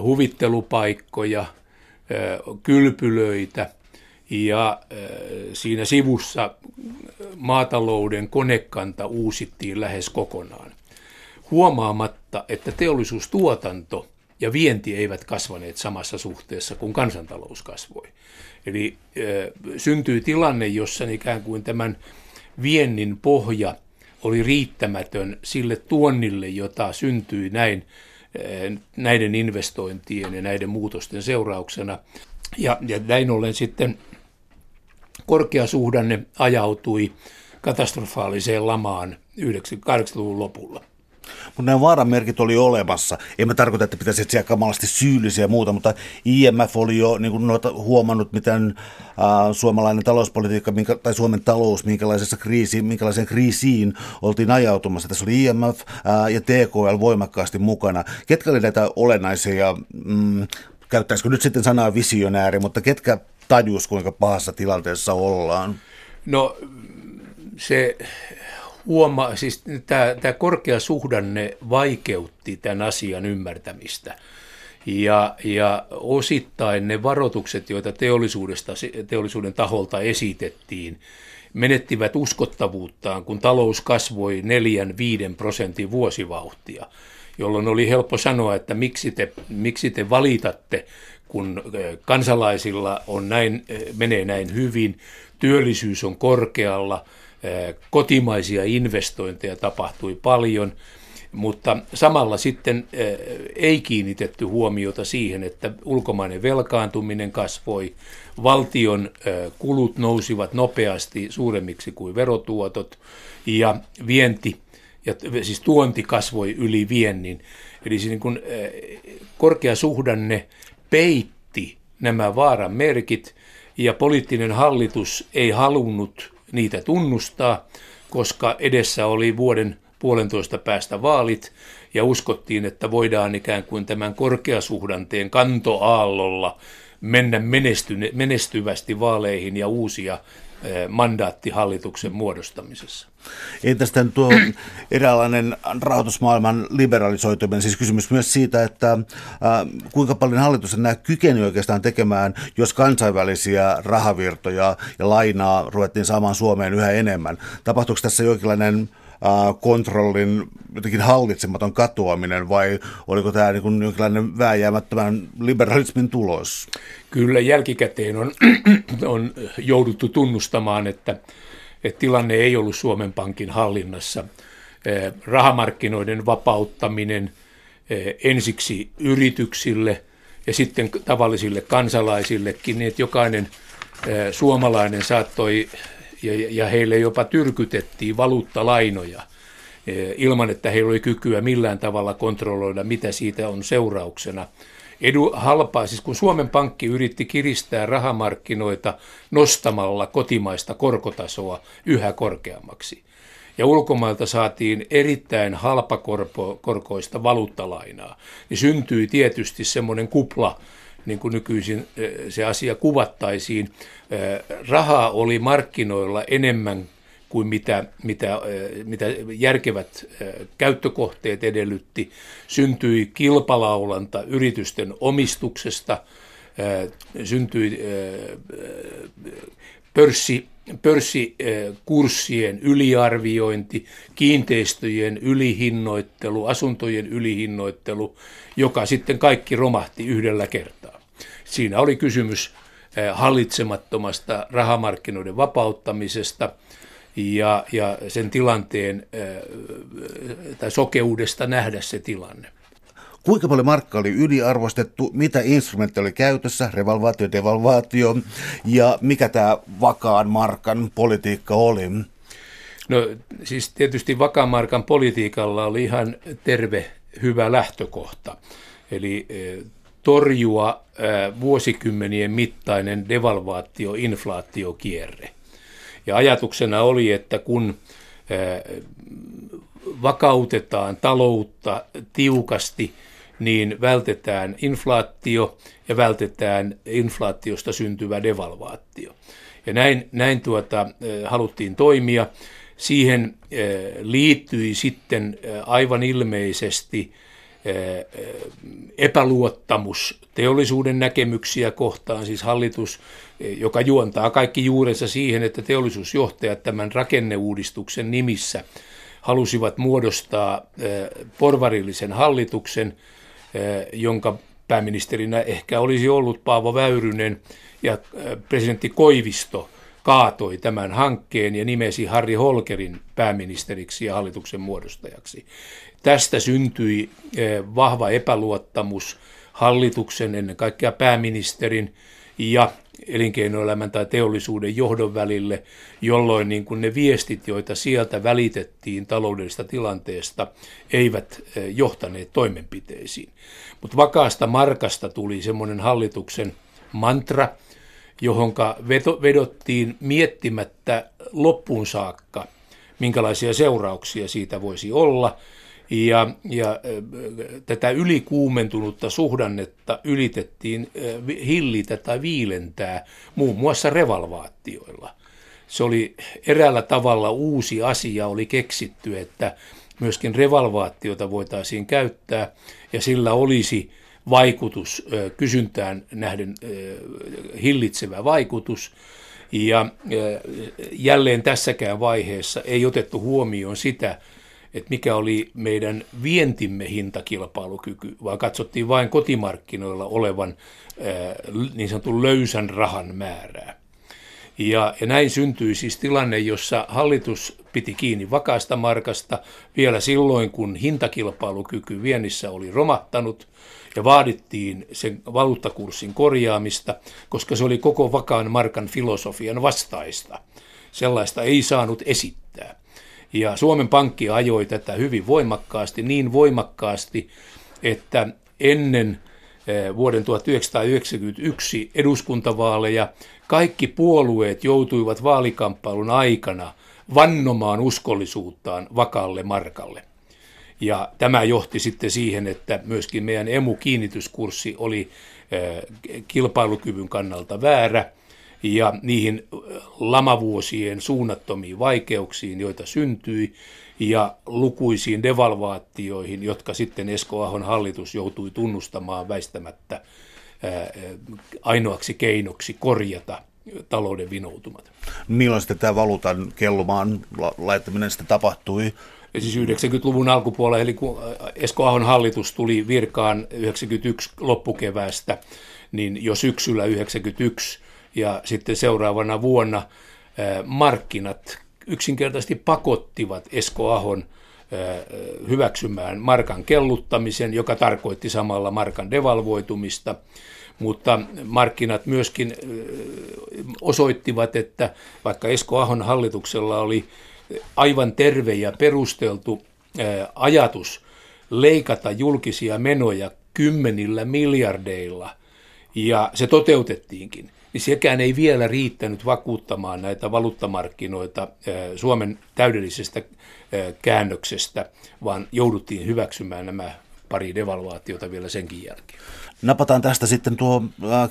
Speaker 2: huvittelupaikkoja, kylpylöitä – ja siinä sivussa maatalouden konekanta uusittiin lähes kokonaan. Huomaamatta, että teollisuustuotanto ja vienti eivät kasvaneet samassa suhteessa kuin kansantalous kasvoi. Eli syntyi tilanne, jossa ikään kuin tämän viennin pohja oli riittämätön sille tuonnille, jota syntyi näin, näiden investointien ja näiden muutosten seurauksena. Ja, ja näin ollen sitten korkeasuhdanne ajautui katastrofaaliseen lamaan 80-luvun lopulla.
Speaker 1: Mutta nämä vaaranmerkit oli olemassa. En mä tarkoita, että pitäisi etsiä kamalasti syyllisiä ja muuta, mutta IMF oli jo niin kuin noita, huomannut, miten äh, suomalainen talouspolitiikka minkä, tai Suomen talous, minkälaisessa kriisi, minkälaiseen kriisiin oltiin ajautumassa. Tässä oli IMF äh, ja TKL voimakkaasti mukana. Ketkä oli näitä olennaisia, mm, käyttäisikö nyt sitten sanaa visionääri, mutta ketkä tajus, kuinka pahassa tilanteessa ollaan?
Speaker 2: No se huoma, siis tämä, tämä korkea suhdanne vaikeutti tämän asian ymmärtämistä. Ja, ja osittain ne varoitukset, joita teollisuudesta, teollisuuden taholta esitettiin, menettivät uskottavuuttaan, kun talous kasvoi 4-5 prosentin vuosivauhtia, jolloin oli helppo sanoa, että miksi te, miksi te valitatte kun kansalaisilla on näin, menee näin hyvin, työllisyys on korkealla, kotimaisia investointeja tapahtui paljon, mutta samalla sitten ei kiinnitetty huomiota siihen, että ulkomainen velkaantuminen kasvoi, valtion kulut nousivat nopeasti suuremmiksi kuin verotuotot ja vienti ja siis tuonti kasvoi yli viennin. Eli siis niin kuin, korkea suhdanne peitti nämä vaaran merkit ja poliittinen hallitus ei halunnut niitä tunnustaa, koska edessä oli vuoden puolentoista päästä vaalit ja uskottiin, että voidaan ikään kuin tämän korkeasuhdanteen kantoaallolla mennä menestyvästi vaaleihin ja uusia mandaattihallituksen muodostamisessa.
Speaker 1: Entäs tämän tuo eräänlainen rahoitusmaailman liberalisoituminen, siis kysymys myös siitä, että äh, kuinka paljon hallitus nämä kykeni oikeastaan tekemään, jos kansainvälisiä rahavirtoja ja lainaa ruvettiin saamaan Suomeen yhä enemmän. Tapahtuuko tässä jonkinlainen kontrollin jotenkin hallitsematon katoaminen vai oliko tämä niin kuin jonkinlainen vääjäämättömän liberalismin tulos?
Speaker 2: Kyllä jälkikäteen on, on jouduttu tunnustamaan, että, että tilanne ei ollut Suomen Pankin hallinnassa. Rahamarkkinoiden vapauttaminen ensiksi yrityksille ja sitten tavallisille kansalaisillekin, niin että jokainen suomalainen saattoi ja, ja heille jopa tyrkytettiin valuuttalainoja eh, ilman, että heillä oli kykyä millään tavalla kontrolloida, mitä siitä on seurauksena. Edu halpaa, siis kun Suomen Pankki yritti kiristää rahamarkkinoita nostamalla kotimaista korkotasoa yhä korkeammaksi. Ja ulkomailta saatiin erittäin halpakorkoista valuuttalainaa. Niin syntyi tietysti semmoinen kupla, niin kuin nykyisin eh, se asia kuvattaisiin. Eh, rahaa oli markkinoilla enemmän kuin mitä, mitä, eh, mitä järkevät käyttökohteet edellytti. Syntyi kilpalaulanta yritysten omistuksesta, syntyi pörssi, pörssikurssien yliarviointi, kiinteistöjen ylihinnoittelu, asuntojen ylihinnoittelu, joka sitten kaikki romahti yhdellä kertaa. Siinä oli kysymys eh, hallitsemattomasta rahamarkkinoiden vapauttamisesta ja, ja sen tilanteen eh, tai sokeudesta nähdä se tilanne.
Speaker 1: Kuinka paljon markka oli yliarvostettu, mitä instrumentti oli käytössä, revalvaatio, devalvaatio, ja mikä tämä vakaan markan politiikka oli?
Speaker 2: No siis tietysti vakaan markan politiikalla oli ihan terve, hyvä lähtökohta. Eli eh, torjua vuosikymmenien mittainen devalvaatio-inflaatiokierre. Ja ajatuksena oli, että kun vakautetaan taloutta tiukasti, niin vältetään inflaatio ja vältetään inflaatiosta syntyvä devalvaatio. Ja näin, näin tuota, haluttiin toimia. Siihen liittyi sitten aivan ilmeisesti epäluottamus teollisuuden näkemyksiä kohtaan, siis hallitus, joka juontaa kaikki juurensa siihen, että teollisuusjohtajat tämän rakenneuudistuksen nimissä halusivat muodostaa porvarillisen hallituksen, jonka pääministerinä ehkä olisi ollut Paavo Väyrynen ja presidentti Koivisto kaatoi tämän hankkeen ja nimesi Harri Holkerin pääministeriksi ja hallituksen muodostajaksi. Tästä syntyi eh, vahva epäluottamus hallituksen, ennen kaikkea pääministerin ja elinkeinoelämän tai teollisuuden johdon välille, jolloin niin kuin ne viestit, joita sieltä välitettiin taloudellisesta tilanteesta, eivät eh, johtaneet toimenpiteisiin. Mutta vakaasta markasta tuli semmoinen hallituksen mantra, johonka vedottiin miettimättä loppuun saakka, minkälaisia seurauksia siitä voisi olla – ja, ja tätä ylikuumentunutta suhdannetta ylitettiin hillitä tai viilentää muun muassa revalvaatioilla. Se oli eräällä tavalla uusi asia, oli keksitty, että myöskin revalvaatiota voitaisiin käyttää ja sillä olisi vaikutus, kysyntään nähden hillitsevä vaikutus. Ja jälleen tässäkään vaiheessa ei otettu huomioon sitä, että mikä oli meidän vientimme hintakilpailukyky, vaan katsottiin vain kotimarkkinoilla olevan niin sanotun löysän rahan määrää. Ja, ja näin syntyi siis tilanne, jossa hallitus piti kiinni vakaasta markasta vielä silloin, kun hintakilpailukyky viennissä oli romahtanut ja vaadittiin sen valuuttakurssin korjaamista, koska se oli koko vakaan markan filosofian vastaista. Sellaista ei saanut esittää. Ja Suomen Pankki ajoi tätä hyvin voimakkaasti, niin voimakkaasti, että ennen eh, vuoden 1991 eduskuntavaaleja kaikki puolueet joutuivat vaalikamppailun aikana vannomaan uskollisuuttaan vakalle markalle. Ja tämä johti sitten siihen, että myöskin meidän emu-kiinnityskurssi oli eh, kilpailukyvyn kannalta väärä ja niihin lamavuosien suunnattomiin vaikeuksiin, joita syntyi, ja lukuisiin devalvaatioihin, jotka sitten Esko Ahon hallitus joutui tunnustamaan väistämättä ainoaksi keinoksi korjata talouden vinoutumat.
Speaker 1: Milloin sitten tämä valuutan kellumaan laittaminen sitten tapahtui?
Speaker 2: Ja siis 90-luvun alkupuolella, eli kun Esko Ahon hallitus tuli virkaan 91 loppukeväästä, niin jo syksyllä 91 ja sitten seuraavana vuonna markkinat yksinkertaisesti pakottivat Esko Ahon hyväksymään markan kelluttamisen, joka tarkoitti samalla markan devalvoitumista, mutta markkinat myöskin osoittivat, että vaikka Esko Ahon hallituksella oli aivan terve ja perusteltu ajatus leikata julkisia menoja kymmenillä miljardeilla, ja se toteutettiinkin, niin sekään ei vielä riittänyt vakuuttamaan näitä valuuttamarkkinoita Suomen täydellisestä käännöksestä, vaan jouduttiin hyväksymään nämä pari devalvaatiota vielä senkin jälkeen.
Speaker 1: Napataan tästä sitten tuo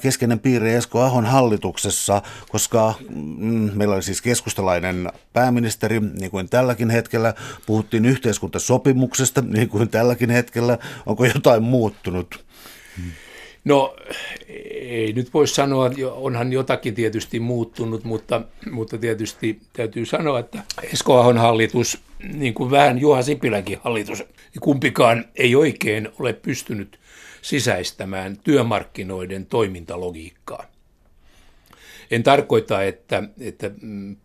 Speaker 1: keskeinen piirre Esko Ahon hallituksessa, koska mm, meillä oli siis keskustalainen pääministeri, niin kuin tälläkin hetkellä. Puhuttiin yhteiskuntasopimuksesta, niin kuin tälläkin hetkellä. Onko jotain muuttunut?
Speaker 2: Hmm. No ei nyt voi sanoa, onhan jotakin tietysti muuttunut, mutta, mutta tietysti täytyy sanoa, että Esko Ahon hallitus, niin kuin vähän Juha Sipilänkin hallitus, niin kumpikaan ei oikein ole pystynyt sisäistämään työmarkkinoiden toimintalogiikkaa. En tarkoita, että, että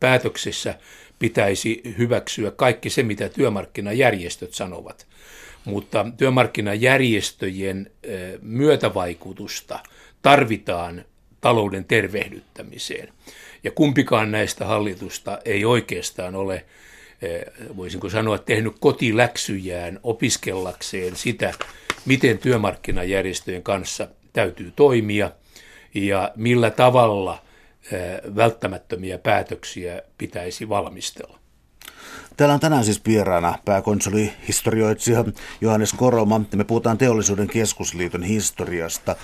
Speaker 2: päätöksessä pitäisi hyväksyä kaikki se, mitä työmarkkinajärjestöt sanovat – mutta työmarkkinajärjestöjen myötävaikutusta tarvitaan talouden tervehdyttämiseen. Ja kumpikaan näistä hallitusta ei oikeastaan ole, voisinko sanoa, tehnyt kotiläksyjään opiskellakseen sitä, miten työmarkkinajärjestöjen kanssa täytyy toimia ja millä tavalla välttämättömiä päätöksiä pitäisi valmistella.
Speaker 1: Täällä on tänään siis vieraana pääkonsoli historioitsija Johannes Koroma. Me puhutaan Teollisuuden keskusliiton historiasta.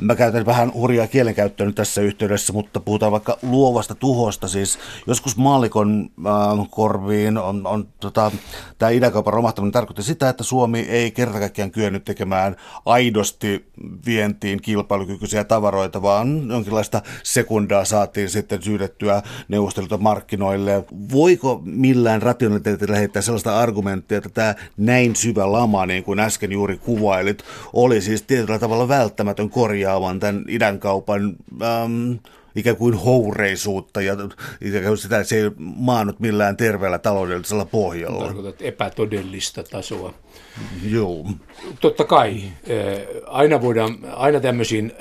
Speaker 1: Mä käytän vähän hurjaa kielenkäyttöä nyt tässä yhteydessä, mutta puhutaan vaikka luovasta tuhosta. Siis joskus maallikon äh, korviin on, on tota, tämä idäkaupan romahtaminen tarkoitti sitä, että Suomi ei kertakaikkiaan kyennyt tekemään aidosti vientiin kilpailukykyisiä tavaroita, vaan jonkinlaista sekundaa saatiin sitten syydettyä neuvostelulta markkinoille. Voiko millään rationaalisesti teille lähettää sellaista argumenttia, että tämä näin syvä lama, niin kuin äsken juuri kuvailit, oli siis tietyllä tavalla välttämätön korjaavan tämän idänkaupan ähm, ikään kuin houreisuutta ja ikään kuin sitä, että se ei maannut millään terveellä taloudellisella pohjalla.
Speaker 2: Tarkoitat epätodellista tasoa.
Speaker 1: Joo.
Speaker 2: Totta kai. Eh, aina voidaan, aina tämmöisiin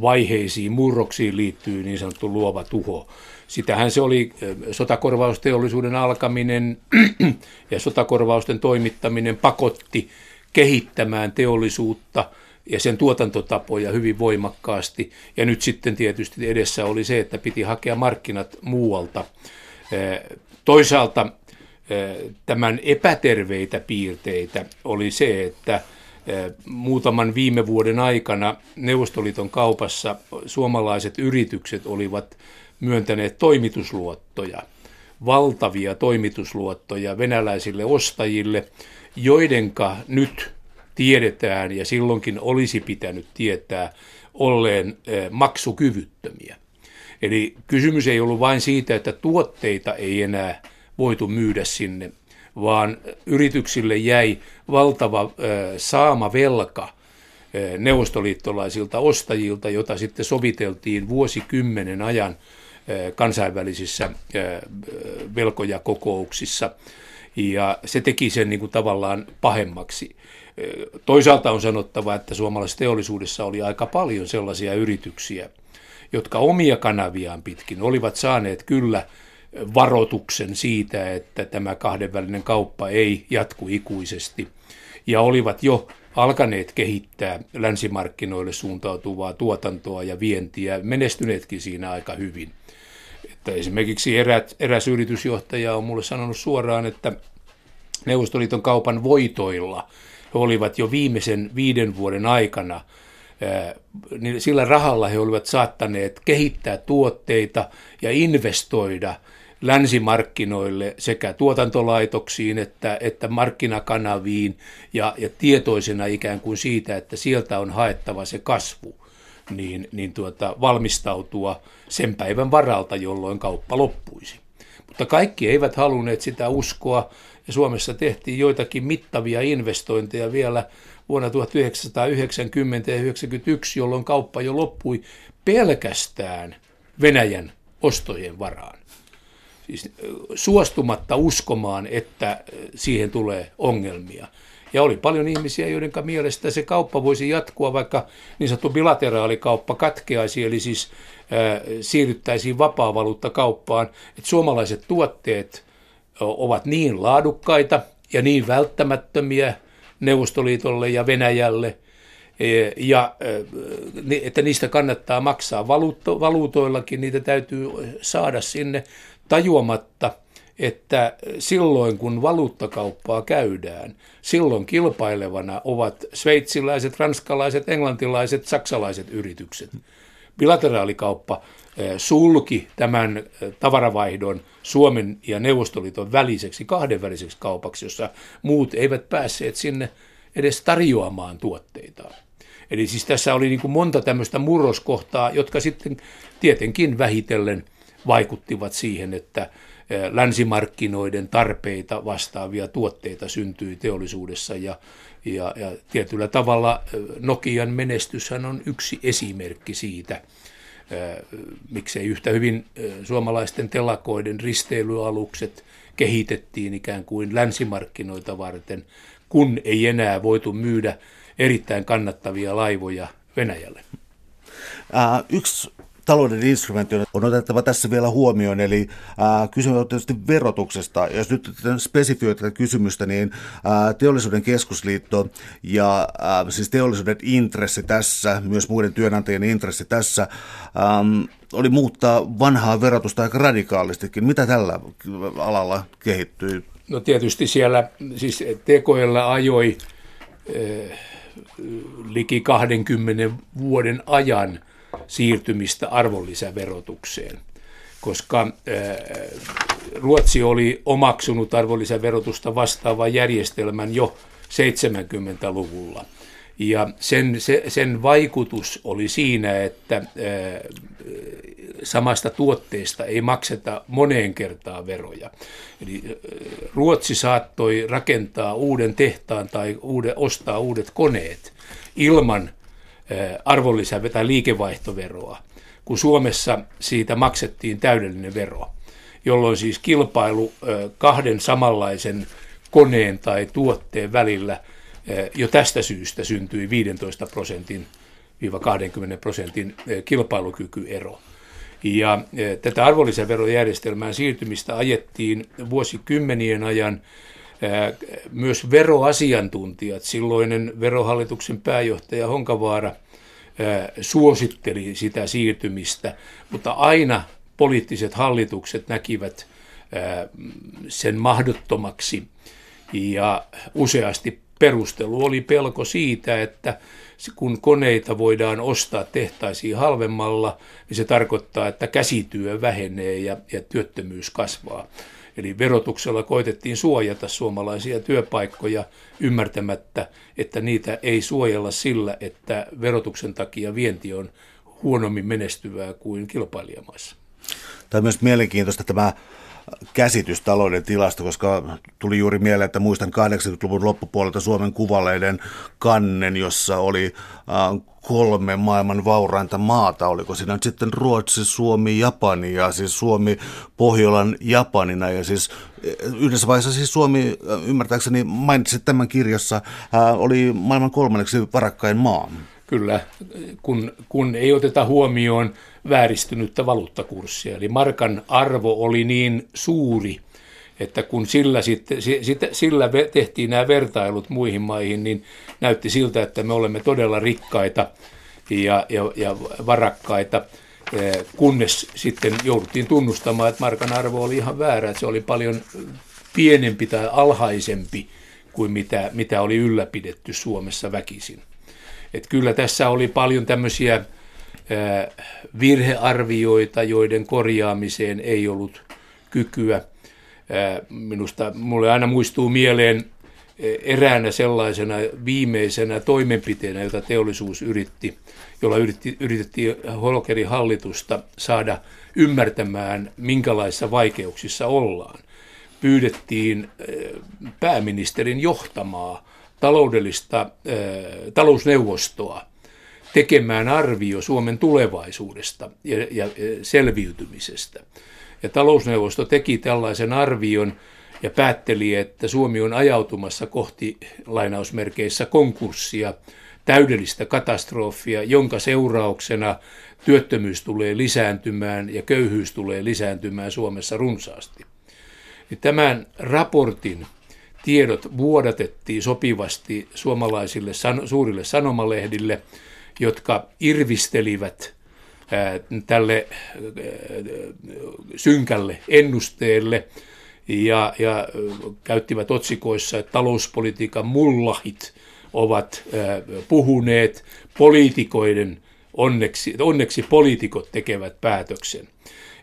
Speaker 2: vaiheisiin, murroksiin liittyy niin sanottu luova tuho. Sitähän se oli sotakorvausteollisuuden alkaminen ja sotakorvausten toimittaminen pakotti kehittämään teollisuutta ja sen tuotantotapoja hyvin voimakkaasti. Ja nyt sitten tietysti edessä oli se, että piti hakea markkinat muualta. Toisaalta tämän epäterveitä piirteitä oli se, että muutaman viime vuoden aikana Neuvostoliiton kaupassa suomalaiset yritykset olivat myöntäneet toimitusluottoja, valtavia toimitusluottoja venäläisille ostajille, joidenka nyt tiedetään ja silloinkin olisi pitänyt tietää olleen eh, maksukyvyttömiä. Eli kysymys ei ollut vain siitä, että tuotteita ei enää voitu myydä sinne, vaan yrityksille jäi valtava eh, saama velka eh, neuvostoliittolaisilta ostajilta, jota sitten soviteltiin vuosikymmenen ajan kansainvälisissä velkojakokouksissa. Ja se teki sen niin kuin tavallaan pahemmaksi. Toisaalta on sanottava, että suomalaisessa teollisuudessa oli aika paljon sellaisia yrityksiä, jotka omia kanaviaan pitkin olivat saaneet kyllä varoituksen siitä, että tämä kahdenvälinen kauppa ei jatku ikuisesti. Ja olivat jo alkaneet kehittää länsimarkkinoille suuntautuvaa tuotantoa ja vientiä, menestyneetkin siinä aika hyvin. Että esimerkiksi erät, eräs yritysjohtaja on mulle sanonut suoraan, että Neuvostoliiton kaupan voitoilla he olivat jo viimeisen viiden vuoden aikana niin sillä rahalla he olivat saattaneet kehittää tuotteita ja investoida länsimarkkinoille sekä tuotantolaitoksiin että, että markkinakanaviin ja, ja tietoisena ikään kuin siitä, että sieltä on haettava se kasvu, niin, niin tuota, valmistautua sen päivän varalta, jolloin kauppa loppuisi. Mutta kaikki eivät halunneet sitä uskoa ja Suomessa tehtiin joitakin mittavia investointeja vielä vuonna 1990 ja 1991, jolloin kauppa jo loppui pelkästään Venäjän ostojen varaan. Siis suostumatta uskomaan, että siihen tulee ongelmia. Ja oli paljon ihmisiä, joiden mielestä se kauppa voisi jatkua, vaikka niin sanottu bilateraalikauppa katkeaisi, eli siis äh, siirryttäisiin vapaa-valuuttakauppaan, että suomalaiset tuotteet ovat niin laadukkaita ja niin välttämättömiä Neuvostoliitolle ja Venäjälle, e, ja että niistä kannattaa maksaa valuutoillakin, niitä täytyy saada sinne tajuamatta, että silloin kun valuuttakauppaa käydään, silloin kilpailevana ovat sveitsiläiset, ranskalaiset, englantilaiset, saksalaiset yritykset. Bilateraalikauppa sulki tämän tavaravaihdon Suomen ja Neuvostoliiton väliseksi kahdenväliseksi kaupaksi, jossa muut eivät päässeet sinne edes tarjoamaan tuotteitaan. Eli siis tässä oli niin kuin monta tämmöistä murroskohtaa, jotka sitten tietenkin vähitellen vaikuttivat siihen, että länsimarkkinoiden tarpeita vastaavia tuotteita syntyi teollisuudessa ja, ja, ja tietyllä tavalla Nokian menestyshän on yksi esimerkki siitä – miksei yhtä hyvin suomalaisten telakoiden risteilyalukset kehitettiin ikään kuin länsimarkkinoita varten, kun ei enää voitu myydä erittäin kannattavia laivoja Venäjälle.
Speaker 1: Yksi talouden instrumentti on otettava tässä vielä huomioon, eli ää, kysymys on tietysti verotuksesta. Jos nyt spesifioi tätä kysymystä, niin ää, teollisuuden keskusliitto ja ää, siis teollisuuden intressi tässä, myös muiden työnantajien intressi tässä, ää, oli muuttaa vanhaa verotusta aika radikaalistikin. Mitä tällä alalla kehittyy?
Speaker 2: No tietysti siellä, siis TKL ajoi liki 20 vuoden ajan – siirtymistä arvonlisäverotukseen, koska Ruotsi oli omaksunut arvonlisäverotusta vastaavan järjestelmän jo 70-luvulla. Ja sen, se, sen vaikutus oli siinä, että samasta tuotteesta ei makseta moneen kertaan veroja. Eli Ruotsi saattoi rakentaa uuden tehtaan tai uude, ostaa uudet koneet ilman arvonlisä- tai liikevaihtoveroa, kun Suomessa siitä maksettiin täydellinen vero, jolloin siis kilpailu kahden samanlaisen koneen tai tuotteen välillä jo tästä syystä syntyi 15 prosentin 20 prosentin kilpailukykyero. Ja tätä arvonlisäverojärjestelmään siirtymistä ajettiin vuosikymmenien ajan myös veroasiantuntijat, silloinen verohallituksen pääjohtaja Honkavaara suositteli sitä siirtymistä, mutta aina poliittiset hallitukset näkivät sen mahdottomaksi ja useasti perustelu oli pelko siitä, että kun koneita voidaan ostaa tehtaisiin halvemmalla, niin se tarkoittaa, että käsityö vähenee ja, ja työttömyys kasvaa. Eli verotuksella koitettiin suojata suomalaisia työpaikkoja ymmärtämättä, että niitä ei suojella sillä, että verotuksen takia vienti on huonommin menestyvää kuin kilpailijamaissa.
Speaker 1: Tämä on myös mielenkiintoista tämä käsitys talouden tilasta, koska tuli juuri mieleen, että muistan 80-luvun loppupuolelta Suomen kuvaleiden kannen, jossa oli äh, kolme maailman vaurainta maata. Oliko siinä nyt sitten Ruotsi, Suomi, Japani ja siis Suomi Pohjolan Japanina. Ja siis eh, yhdessä vaiheessa siis Suomi, eh, ymmärtääkseni mainitsit tämän kirjassa, äh, oli maailman kolmanneksi varakkain maa.
Speaker 2: Kyllä, kun, kun ei oteta huomioon vääristynyttä valuuttakurssia. Eli markan arvo oli niin suuri, että kun sillä, sitten, sillä tehtiin nämä vertailut muihin maihin, niin näytti siltä, että me olemme todella rikkaita ja, ja, ja varakkaita, eh, kunnes sitten jouduttiin tunnustamaan, että markan arvo oli ihan väärä, että se oli paljon pienempi tai alhaisempi kuin mitä, mitä oli ylläpidetty Suomessa väkisin. Et kyllä tässä oli paljon tämmöisiä virhearvioita, joiden korjaamiseen ei ollut kykyä. Minusta mulle aina muistuu mieleen eräänä sellaisena viimeisenä toimenpiteenä, jota teollisuus yritti, jolla yritti, yritettiin Holkerin hallitusta saada ymmärtämään, minkälaisissa vaikeuksissa ollaan. Pyydettiin pääministerin johtamaa taloudellista talousneuvostoa tekemään arvio Suomen tulevaisuudesta ja, ja selviytymisestä. Ja talousneuvosto teki tällaisen arvion ja päätteli, että Suomi on ajautumassa kohti lainausmerkeissä konkurssia, täydellistä katastrofia, jonka seurauksena työttömyys tulee lisääntymään ja köyhyys tulee lisääntymään Suomessa runsaasti. Tämän raportin tiedot vuodatettiin sopivasti suomalaisille suurille sanomalehdille, jotka irvistelivät tälle synkälle ennusteelle ja, ja käyttivät otsikoissa, että talouspolitiikan mullahit ovat puhuneet poliitikoiden, onneksi, onneksi poliitikot tekevät päätöksen.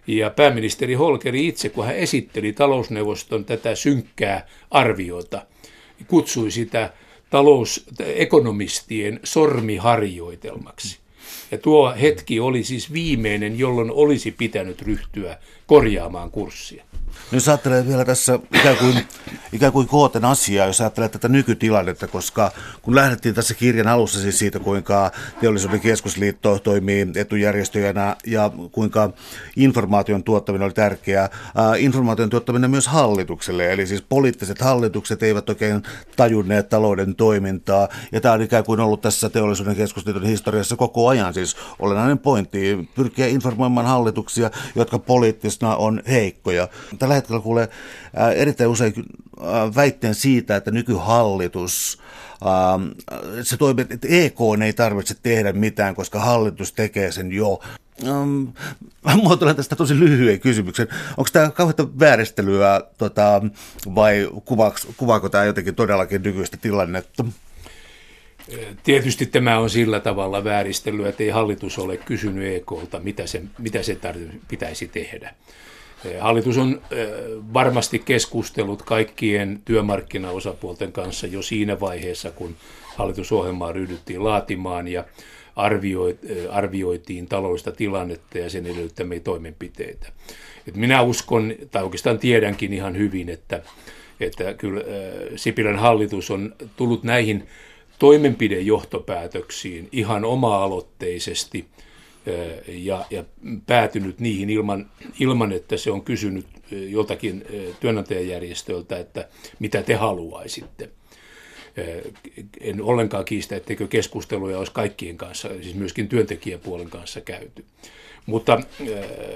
Speaker 2: Ja pääministeri Holkeri itse, kun hän esitteli talousneuvoston tätä synkkää arviota, kutsui sitä talousekonomistien sormiharjoitelmaksi. Ja tuo hetki oli siis viimeinen, jolloin olisi pitänyt ryhtyä korjaamaan kurssia.
Speaker 1: Nyt jos ajattelee vielä tässä ikään kuin, ikään kuin kooten asiaa, jos ajattelee tätä nykytilannetta, koska kun lähdettiin tässä kirjan alussa siis siitä, kuinka teollisuuden keskusliitto toimii etujärjestöjänä ja kuinka informaation tuottaminen oli tärkeää, äh, informaation tuottaminen myös hallitukselle, eli siis poliittiset hallitukset eivät oikein tajunneet talouden toimintaa, ja tämä on ikään kuin ollut tässä teollisuuden keskusliiton historiassa koko ajan siis olennainen pointti, pyrkiä informoimaan hallituksia, jotka poliittisena on heikkoja. Hetkellä kuulee äh, erittäin usein äh, väitteen siitä, että nykyhallitus äh, se toimii, että EK ei tarvitse tehdä mitään, koska hallitus tekee sen jo. Um, muotoilen tästä tosi lyhyen kysymyksen. Onko tämä kauheita vääristelyä tota, vai kuvaako, kuvaako tämä jotenkin todellakin nykyistä tilannetta?
Speaker 2: Tietysti tämä on sillä tavalla vääristelyä, että ei hallitus ole kysynyt EKlta, mitä se, mitä se pitäisi tehdä. Hallitus on varmasti keskustellut kaikkien työmarkkinaosapuolten kanssa jo siinä vaiheessa, kun hallitusohjelmaa ryhdyttiin laatimaan ja arvioitiin taloudellista tilannetta ja sen edellyttämiä toimenpiteitä. Et minä uskon, tai oikeastaan tiedänkin ihan hyvin, että, että kyllä Sipilän hallitus on tullut näihin toimenpidejohtopäätöksiin ihan oma-aloitteisesti – ja, ja päätynyt niihin ilman, ilman, että se on kysynyt joltakin työnantajajärjestöltä, että mitä te haluaisitte. En ollenkaan kiistä, etteikö keskusteluja olisi kaikkien kanssa, siis myöskin työntekijäpuolen kanssa käyty. Mutta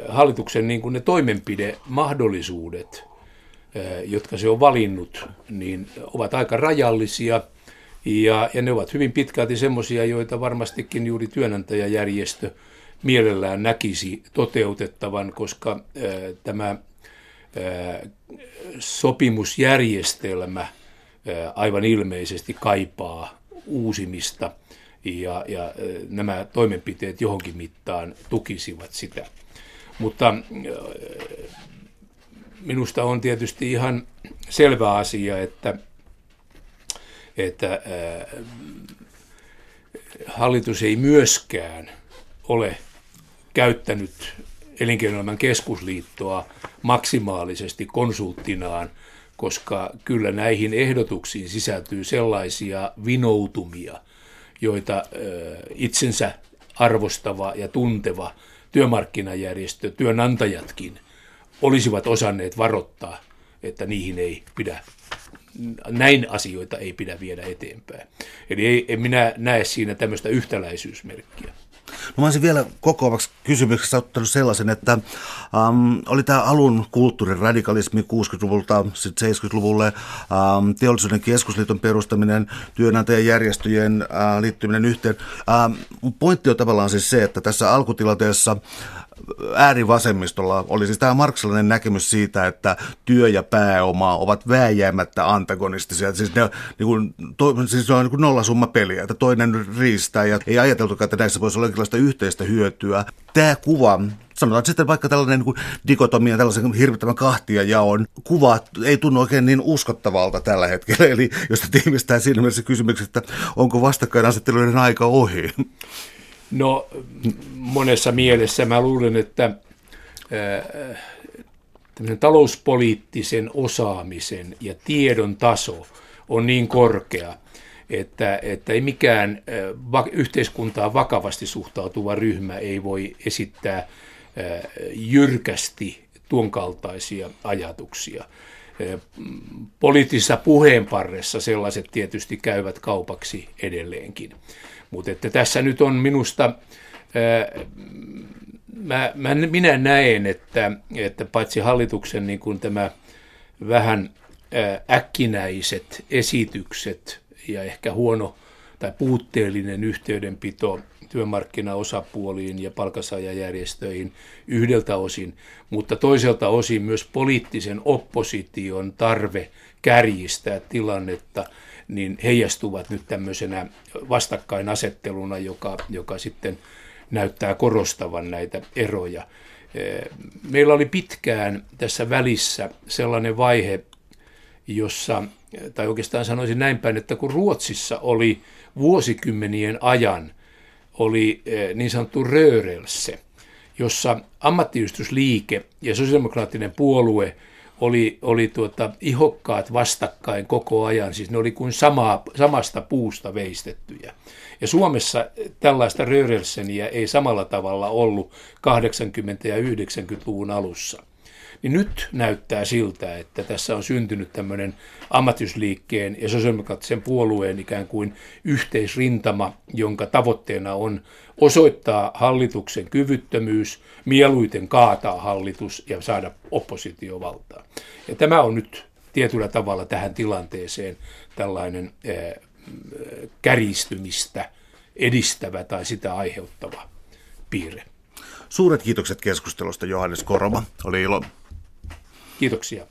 Speaker 2: hallituksen niin kuin ne toimenpidemahdollisuudet, jotka se on valinnut, niin ovat aika rajallisia ja, ja ne ovat hyvin pitkälti semmoisia, joita varmastikin juuri työnantajajärjestö – mielellään näkisi toteutettavan, koska tämä sopimusjärjestelmä aivan ilmeisesti kaipaa uusimista ja, ja nämä toimenpiteet johonkin mittaan tukisivat sitä. Mutta minusta on tietysti ihan selvä asia, että, että hallitus ei myöskään ole käyttänyt elinkeinoelämän keskusliittoa maksimaalisesti konsulttinaan, koska kyllä näihin ehdotuksiin sisältyy sellaisia vinoutumia, joita itsensä arvostava ja tunteva työmarkkinajärjestö, työnantajatkin olisivat osanneet varoittaa, että niihin ei pidä näin asioita ei pidä viedä eteenpäin. Eli ei, en minä näe siinä tämmöistä yhtäläisyysmerkkiä.
Speaker 1: No mä olisin vielä kokoavaksi kysymyksessä ottanut sellaisen, että um, oli tämä alun kulttuurin radikalismi 60-luvulta 70-luvulle, um, teollisuuden keskusliiton perustaminen, työnantajajärjestöjen uh, liittyminen yhteen. Um, pointti on tavallaan siis se, että tässä alkutilanteessa äärivasemmistolla oli siis tämä marksilainen näkemys siitä, että työ ja pääoma ovat vääjäämättä antagonistisia. Siis ne, niin kuin, to, siis on niin nollasumma peliä, että toinen riistää ja ei ajateltukaan, että näissä voisi olla jonkinlaista yhteistä hyötyä. Tämä kuva sanotaan sitten vaikka tällainen niin dikotomia, tällaisen hirvittävän kahtia jaon kuva ei tunnu oikein niin uskottavalta tällä hetkellä. Eli jos tiivistää siinä mielessä kysymyksen, että onko vastakkainasetteluiden aika ohi?
Speaker 2: No monessa mielessä mä luulen, että talouspoliittisen osaamisen ja tiedon taso on niin korkea, että, että ei mikään va, yhteiskuntaan vakavasti suhtautuva ryhmä ei voi esittää jyrkästi tuon kaltaisia ajatuksia. Poliittisessa puheenparressa sellaiset tietysti käyvät kaupaksi edelleenkin. Mutta että tässä nyt on minusta, ää, mä, mä, minä näen, että, että paitsi hallituksen niin kuin tämä vähän ää, äkkinäiset esitykset ja ehkä huono tai puutteellinen yhteydenpito työmarkkinaosapuoliin ja palkansaajajärjestöihin yhdeltä osin, mutta toiselta osin myös poliittisen opposition tarve kärjistää tilannetta – niin heijastuvat nyt tämmöisenä vastakkainasetteluna, joka, joka sitten näyttää korostavan näitä eroja. Eh, meillä oli pitkään tässä välissä sellainen vaihe, jossa, tai oikeastaan sanoisin näin päin, että kun Ruotsissa oli vuosikymmenien ajan oli eh, niin sanottu röörelse, jossa ammattiyhdistysliike ja sosiaalidemokraattinen puolue – oli, oli tuota, ihokkaat vastakkain koko ajan, siis ne oli kuin samaa, samasta puusta veistettyjä. Ja Suomessa tällaista Röhrelseniä ei samalla tavalla ollut 80- ja 90-luvun alussa. Niin nyt näyttää siltä, että tässä on syntynyt tämmöinen ammattysliikkeen ja sosiaalidemokraattisen puolueen ikään kuin yhteisrintama, jonka tavoitteena on osoittaa hallituksen kyvyttömyys, mieluiten kaataa hallitus ja saada oppositiovaltaa. Ja tämä on nyt tietyllä tavalla tähän tilanteeseen tällainen eh, käristymistä edistävä tai sitä aiheuttava piirre.
Speaker 1: Suuret kiitokset keskustelusta Johannes Koroma. Oli ilo.
Speaker 2: Kiitoksia.